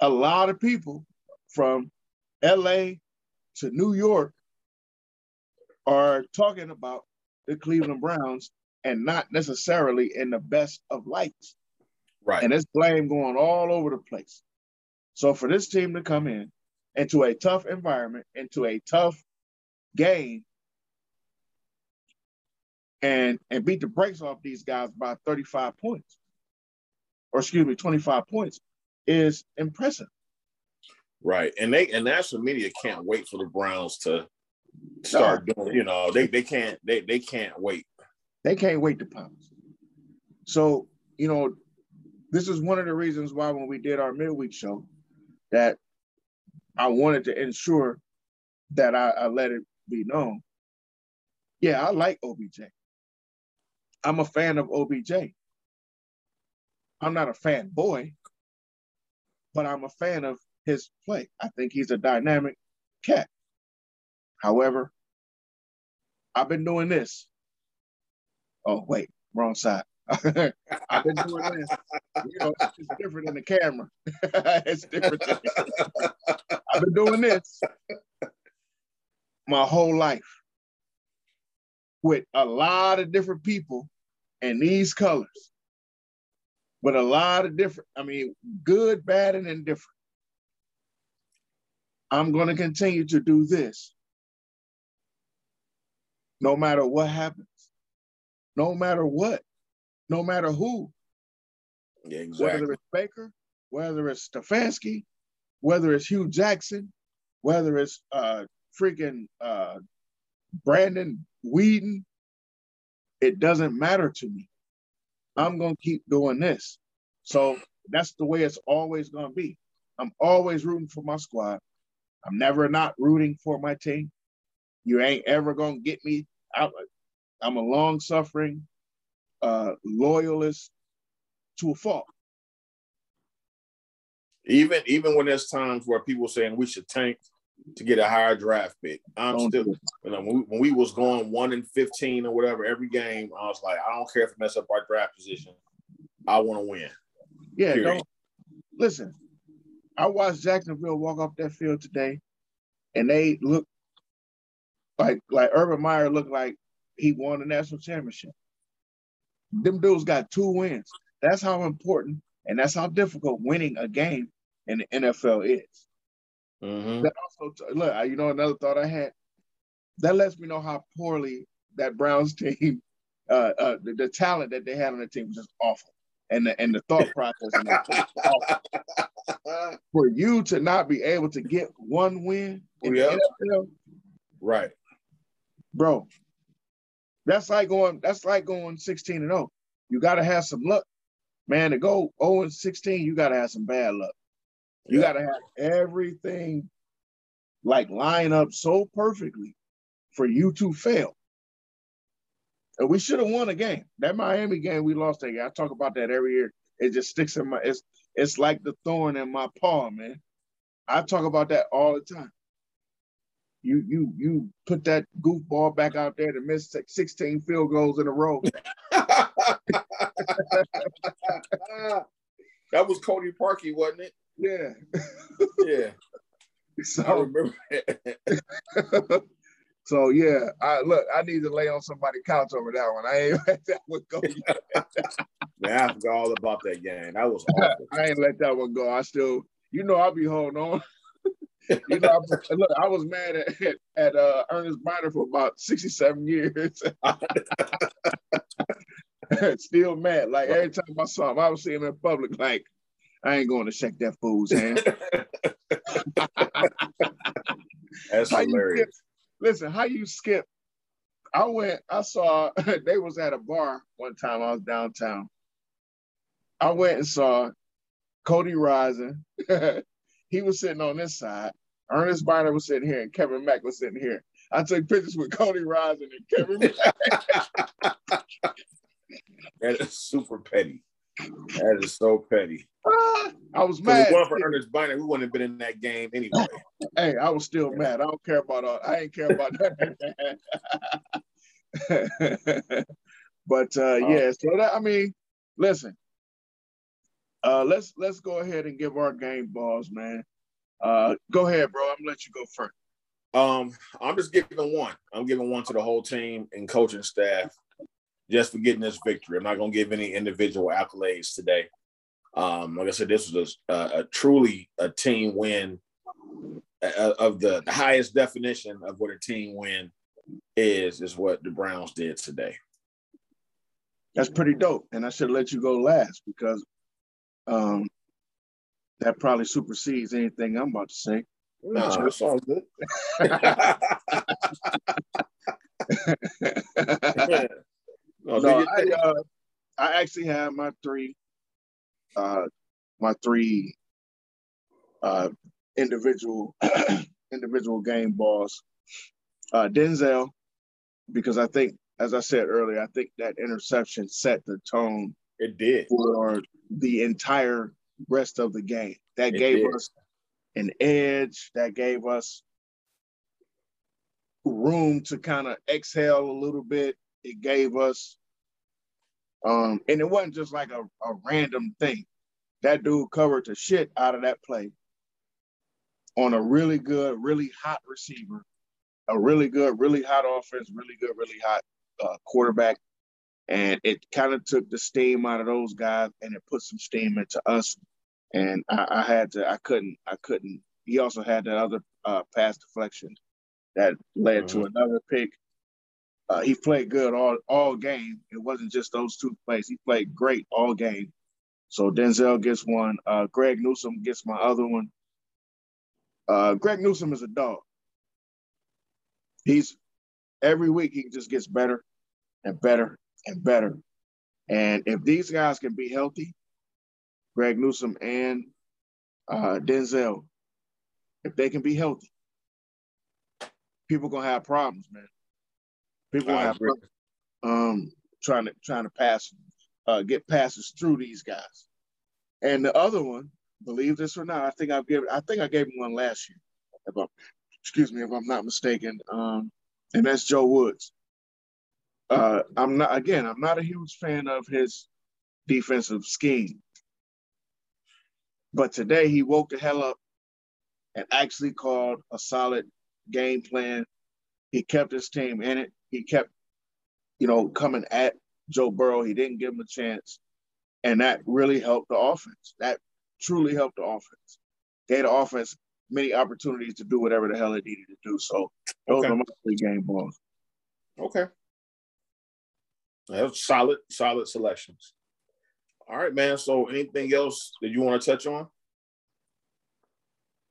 A lot of people from LA to New York are talking about the Cleveland Browns and not necessarily in the best of lights. Right. And it's blame going all over the place. So for this team to come in into a tough environment, into a tough game, and and beat the brakes off these guys by 35 points, or excuse me, 25 points, is impressive. Right. And they and national media can't wait for the Browns to start no. doing, you know, they they can't they they can't wait. They can't wait to pounce. So, you know, this is one of the reasons why when we did our midweek show that I wanted to ensure that I, I let it be known. Yeah, I like OBJ. I'm a fan of OBJ. I'm not a fanboy, but I'm a fan of his play. I think he's a dynamic cat. However, I've been doing this. Oh, wait, wrong side. I've been doing this. You know, it's different in the camera. it's different. I've been doing this my whole life with a lot of different people and these colors. With a lot of different, I mean, good, bad, and indifferent. I'm going to continue to do this no matter what happens, no matter what, no matter who. Yeah, exactly. Whether it's Baker, whether it's Stefanski, whether it's Hue Jackson, whether it's uh, freaking uh, Brandon Weeden, it doesn't matter to me. I'm going to keep doing this. So that's the way it's always going to be. I'm always rooting for my squad. I'm never not rooting for my team. You ain't ever gonna get me I, I'm a long suffering uh, loyalist to a fault. Even even when there's times where people saying we should tank to get a higher draft pick, I'm don't still you know when we, when we was going one in fifteen or whatever every game, I was like, I don't care if it mess up our draft position. I want to win. Yeah, don't listen. I watched Jacksonville walk off that field today, and they look like like Urban Meyer looked like he won the national championship. Them dudes got two wins. That's how important and that's how difficult winning a game in the NFL is. Mm-hmm. That also look, you know, another thought I had. That lets me know how poorly that Browns team, uh, uh, the, the, talent that they had on the team was just awful, and the and the thought process. For you to not be able to get one win in the NFL, right, bro, that's like going. That's like going sixteen and zero. Oh. You got to have some luck, man. To go zero and sixteen, you got to have some bad luck. You yeah. got to have everything like line up so perfectly for you to fail. And we should have won a game. That Miami game, we lost that game. I talk about that every year. It just sticks in my. It's it's like the thorn in my paw, man. I talk about that all the time you you you put that goofball back out there to miss 16 field goals in a row. that was Cody Parkey, wasn't it? Yeah. yeah. So, I remember so yeah, I look, I need to lay on somebody's couch over that one. I ain't let that one go. Man, I forgot all about that game. That was awful. I ain't let that one go. I still, you know, I'll be holding on you know, I, look, I was mad at at uh, Earnest Byner for about sixty seven years. Still mad. Like every time I saw him, I was seeing him in public. Like I ain't going to shake that fool's hand. That's how hilarious. Skip, listen, how you skip? I went. I saw they was at a bar one time. I was downtown. I went and saw Cody Risien he was sitting on this side. Earnest Byner was sitting here, and Kevin Mack was sitting here. I took pictures with Cody Risien and Kevin Mack. that is super petty. That is so petty. Uh, I was mad. For Earnest Byner, we wouldn't have been in that game anyway. hey, I was still mad. I don't care about all. I ain't care about that. but uh, yeah, so that I mean, listen, uh, let's let's go ahead and give our game balls, man. Uh, go ahead, bro. I'm gonna let you go first. Um, I'm just giving one. I'm giving one to the whole team and coaching staff just for getting this victory. I'm not gonna give any individual accolades today. Um, like I said, this was a, a, a truly a team win of the, the highest definition of what a team win is. Is what the Browns did today. That's pretty dope. And I should let you go last because um, that probably supersedes anything I'm about to say. No, it's all good. no, no I, uh, I actually have my three, uh, my three uh, individual individual game balls. Uh, Denzel, because I think, as I said earlier, I think that interception set the tone. It did for the entire rest of the game. That it gave did. us an edge, that gave us room to kind of exhale a little bit. It gave us, um, and it wasn't just like a, a random thing. That dude covered the shit out of that play on a really good, really hot receiver, a really good, really hot offense, really good, really hot uh, quarterback and it kind of took the steam out of those guys and it put some steam into us. And I, I had to, I couldn't, I couldn't. He also had that other uh, pass deflection that led to mm-hmm. another pick. Uh, he played good all all game. It wasn't just those two plays. He played great all game. So Denzel gets one. Uh, Greg Newsome gets my other one. Uh, Greg Newsome is a dog. He's every week he just gets better and better and better. And if these guys can be healthy, Greg Newsome and uh, Denzel, if they can be healthy, people gonna have problems, man. People gonna have fun, um trying to trying to pass uh, get passes through these guys. And the other one, believe this or not, I think I've given I think I gave him one last year. If I'm, excuse me if I'm not mistaken. Um, and that's Joe Woods. Uh, I'm not again, I'm not a huge fan of his defensive scheme. But today he woke the hell up and actually called a solid game plan. He kept his team in it. He kept, you know, coming at Joe Burrow. He didn't give him a chance. And that really helped the offense. That truly helped the offense. Gave the offense many opportunities to do whatever the hell it needed to do. So those okay. are my three game balls. Okay. That's solid, solid selections. All right, man. So anything else that you want to touch on?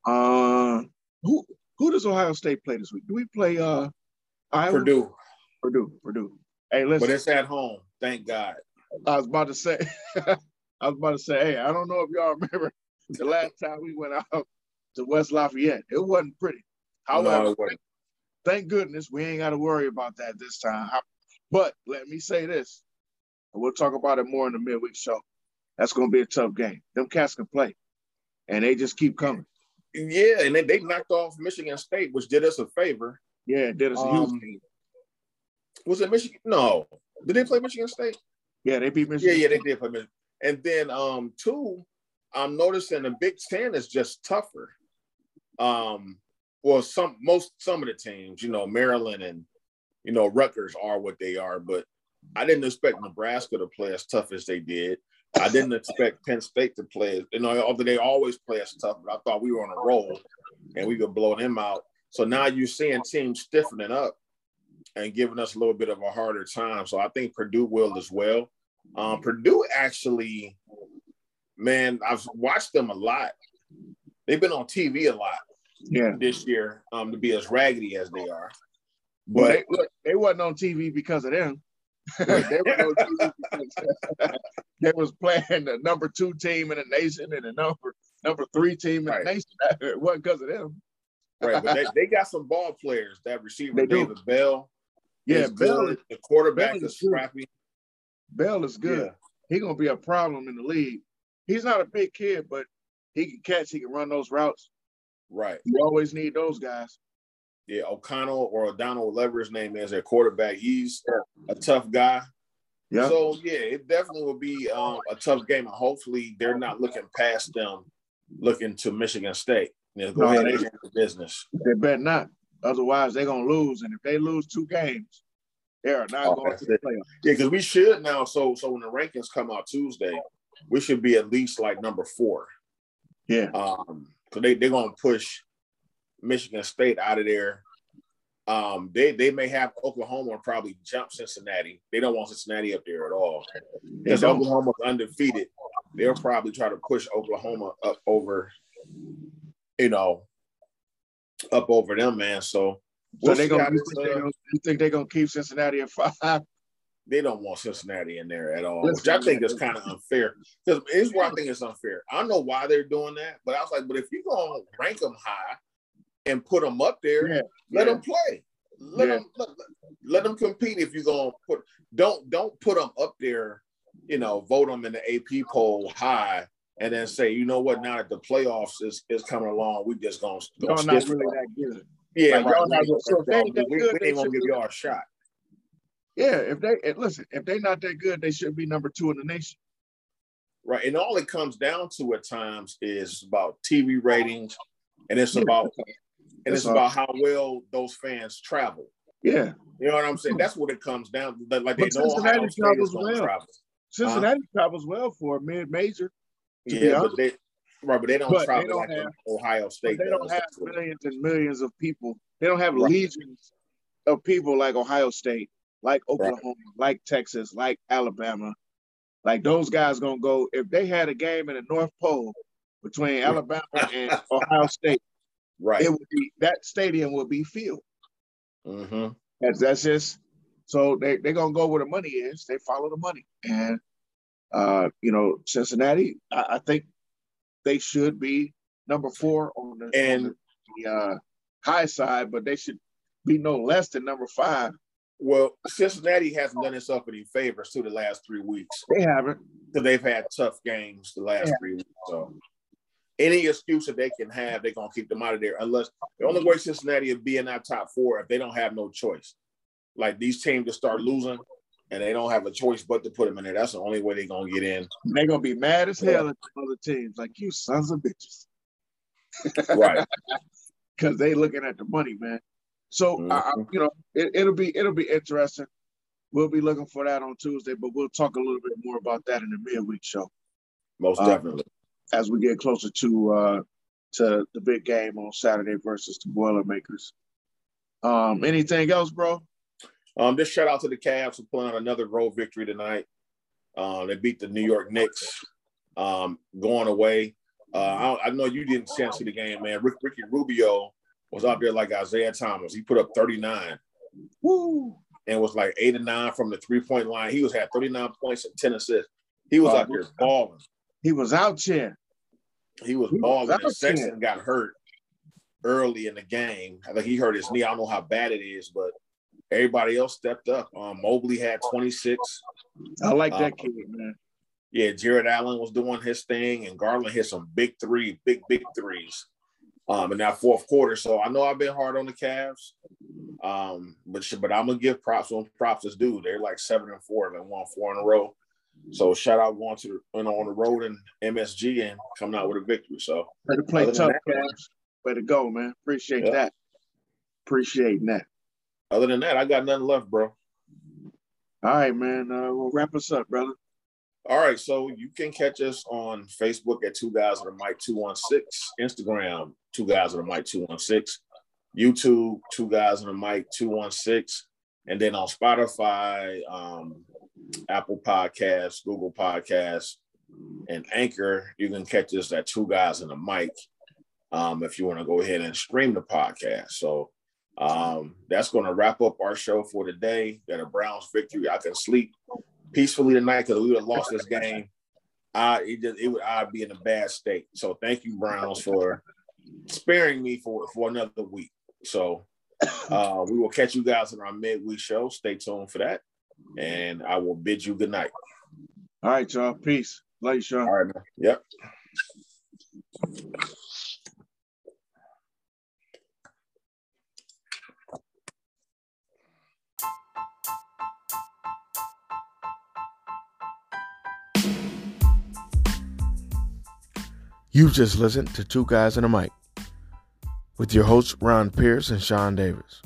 Uh who who does Ohio State play this week? Do we play uh Iowa? Purdue. Purdue, Purdue. Hey, listen. But it's at home. Thank God. I was about to say, I was about to say, hey, I don't know if y'all remember the last time we went out to West Lafayette. It wasn't pretty. However, no, wasn't. thank goodness we ain't got to worry about that this time. But let me say this, and we'll talk about it more in the midweek show. That's going to be a tough game. Them cats can play, and they just keep coming. Yeah, and they, they knocked off Michigan State, which did us a favor. Yeah, did us a huge um, favor. Was it Michigan? No. Did they play Michigan State? Yeah, they beat Michigan. Yeah, yeah, they did play Michigan. And then um two, I'm noticing the Big Ten is just tougher. Um, well, some most some of the teams, you know, Maryland and you know Rutgers are what they are, but I didn't expect Nebraska to play as tough as they did. I didn't expect Penn State to play, you know, although they always play as tough, but I thought we were on a roll and we could blow them out. So now you're seeing teams stiffening up and giving us a little bit of a harder time. So I think Purdue will as well. Um, Purdue actually, man, I've watched them a lot. They've been on TV a lot yeah. this year um, to be as raggedy as they are. But they, look, they wasn't on TV because of them. they, were they was playing the number two team in the nation and the number number three team in right. the nation. It wasn't because of them. right, but they, they got some ball players. That receiver they David do. Bell, yeah, Bell is, the quarterback Bell is, is scrappy. Bell is good. Yeah. He's gonna be a problem in the league. He's not a big kid, but he can catch. He can run those routes. Right. You always need those guys. Yeah, O'Connell or O'Donnell, whatever his name is, their quarterback. He's a tough guy. Yeah. So yeah, it definitely will be um, a tough game, and hopefully they're not looking past them, looking to Michigan State. Know, go no, ahead and handle business. They better not. Otherwise, they're gonna lose. And if they lose two games, they are not oh, going to the playoffs. Yeah, because we should now. So, so when the rankings come out Tuesday, we should be at least like number four. Yeah. Um, because they they're gonna push Michigan State out of there. Um, they they may have Oklahoma or probably jump Cincinnati. They don't want Cincinnati up there at all because Oklahoma's undefeated. They'll probably try to push Oklahoma up over, you know, up over them, man. So, so they gonna, you, think uh, gonna, you think they're gonna keep Cincinnati at five? They don't want Cincinnati in there at all, which I think is kind of unfair. Because here's where I think it's unfair. I don't know why they're doing that, but I was like, but if you're gonna rank them high and put them up there, yeah. let yeah. them play. Let yeah. them let, let, them compete. If you're gonna put, don't don't put them up there. You know, vote them in the AP poll high and then say, you know what, now that the playoffs is, is coming along, we just gonna, gonna y'all not really that good. Yeah, like, y'all not so they, we, we ain't gonna give y'all a shot. Yeah, if they listen, if they're not that good, they should be number two in the nation. Right, and all it comes down to at times is about TV ratings, and it's about and it's about how well those fans travel. Yeah, you know what I'm saying. That's what it comes down to. Like they but know Cincinnati travels well. Travel. Cincinnati huh? travels well for a mid-major. Yeah, but they right, but they don't but travel they don't like have, Ohio State. They don't have millions and millions of people. They don't have right. legions of people like Ohio State, like Oklahoma, right. like Texas, like Alabama. Like those guys gonna go if they had a game in the North Pole between Alabama and Ohio State. Right, it would be that stadium would be filled. Mm-hmm. That's that's just so they they're gonna go where the money is. They follow the money, and uh, you know, Cincinnati, I, I, think they should be number four on the, and on the uh, high side, but they should be no less than number five. Well, Cincinnati hasn't done itself any favors to the last three weeks. They haven't. Because they've had tough games the last yeah. three weeks. So any excuse that they can have, they're gonna keep them out of there. Unless the only way Cincinnati will be in that top four if they don't have no choice. Like these teams just start losing and they don't have a choice but to put them in there. That's the only way they're gonna get in. They're gonna be mad as hell at other teams, like you sons of bitches. right. Because they looking at the money, man. So mm-hmm. I, you know, it, will be it'll be interesting. We'll be looking for that on Tuesday, but we'll talk a little bit more about that in the midweek show. Most uh, definitely. As we get closer to uh to the big game on Saturday versus the Boilermakers. Um, anything else, bro? Um, just shout out to the Cavs for pulling out another road victory tonight. Uh, they beat the New York Knicks um, going away. Uh, I, I, know you didn't see the game, man. Rick, Ricky Rubio was out there like Isaiah Thomas. He put up 39. Woo. And was like eight and nine from the three point line. He was had 39 points and 10 assists. He was oh, out there balling. He was out there. He was balling. And Sexton got hurt early in the game. I think he hurt his knee. I don't know how bad it is, but everybody else stepped up. Um, Mobley had 26. I like that um, kid, man. Yeah, Jarrett Allen was doing his thing, and Garland hit some big three, big, big threes um, in that fourth quarter. So I know I've been hard on the Cavs, um, but but I'm gonna give props when props is due. They're like seven and four, and they won four in a row. So shout out going to the, you know, on the road and MSG and coming out with a victory. So way to play tough, Cavs. Way to go, man. Appreciate that. Appreciating that. Other than that, I got nothing left, bro. All right, man. Uh, we'll wrap us up, brother. All right, so you can catch us on Facebook at Two Guys and a Mic 216, Instagram, Two Guys and a Mic 216, YouTube, Two Guys and a Mic 216, and then on Spotify, um, Apple Podcasts, Google Podcasts, and Anchor, you can catch us at Two Guys and a Mic um, if you want to go ahead and stream the podcast. So um, that's going to wrap up our show for today. Got a Browns victory. I can sleep peacefully tonight because we would have lost this game. I it, just, it would I'd be in a bad state. So thank you, Browns, for sparing me for for another week. So uh, we will catch you guys in our midweek show. Stay tuned for that, and I will bid you good night. All right, y'all. Peace. Love you, Sean. All right, man. Yep. You've just listened to Two Guys and a Mic with your hosts Ron Pierce and Sean Davis.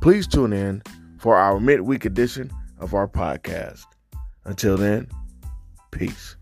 Please tune in for our midweek edition of our podcast. Until then, peace.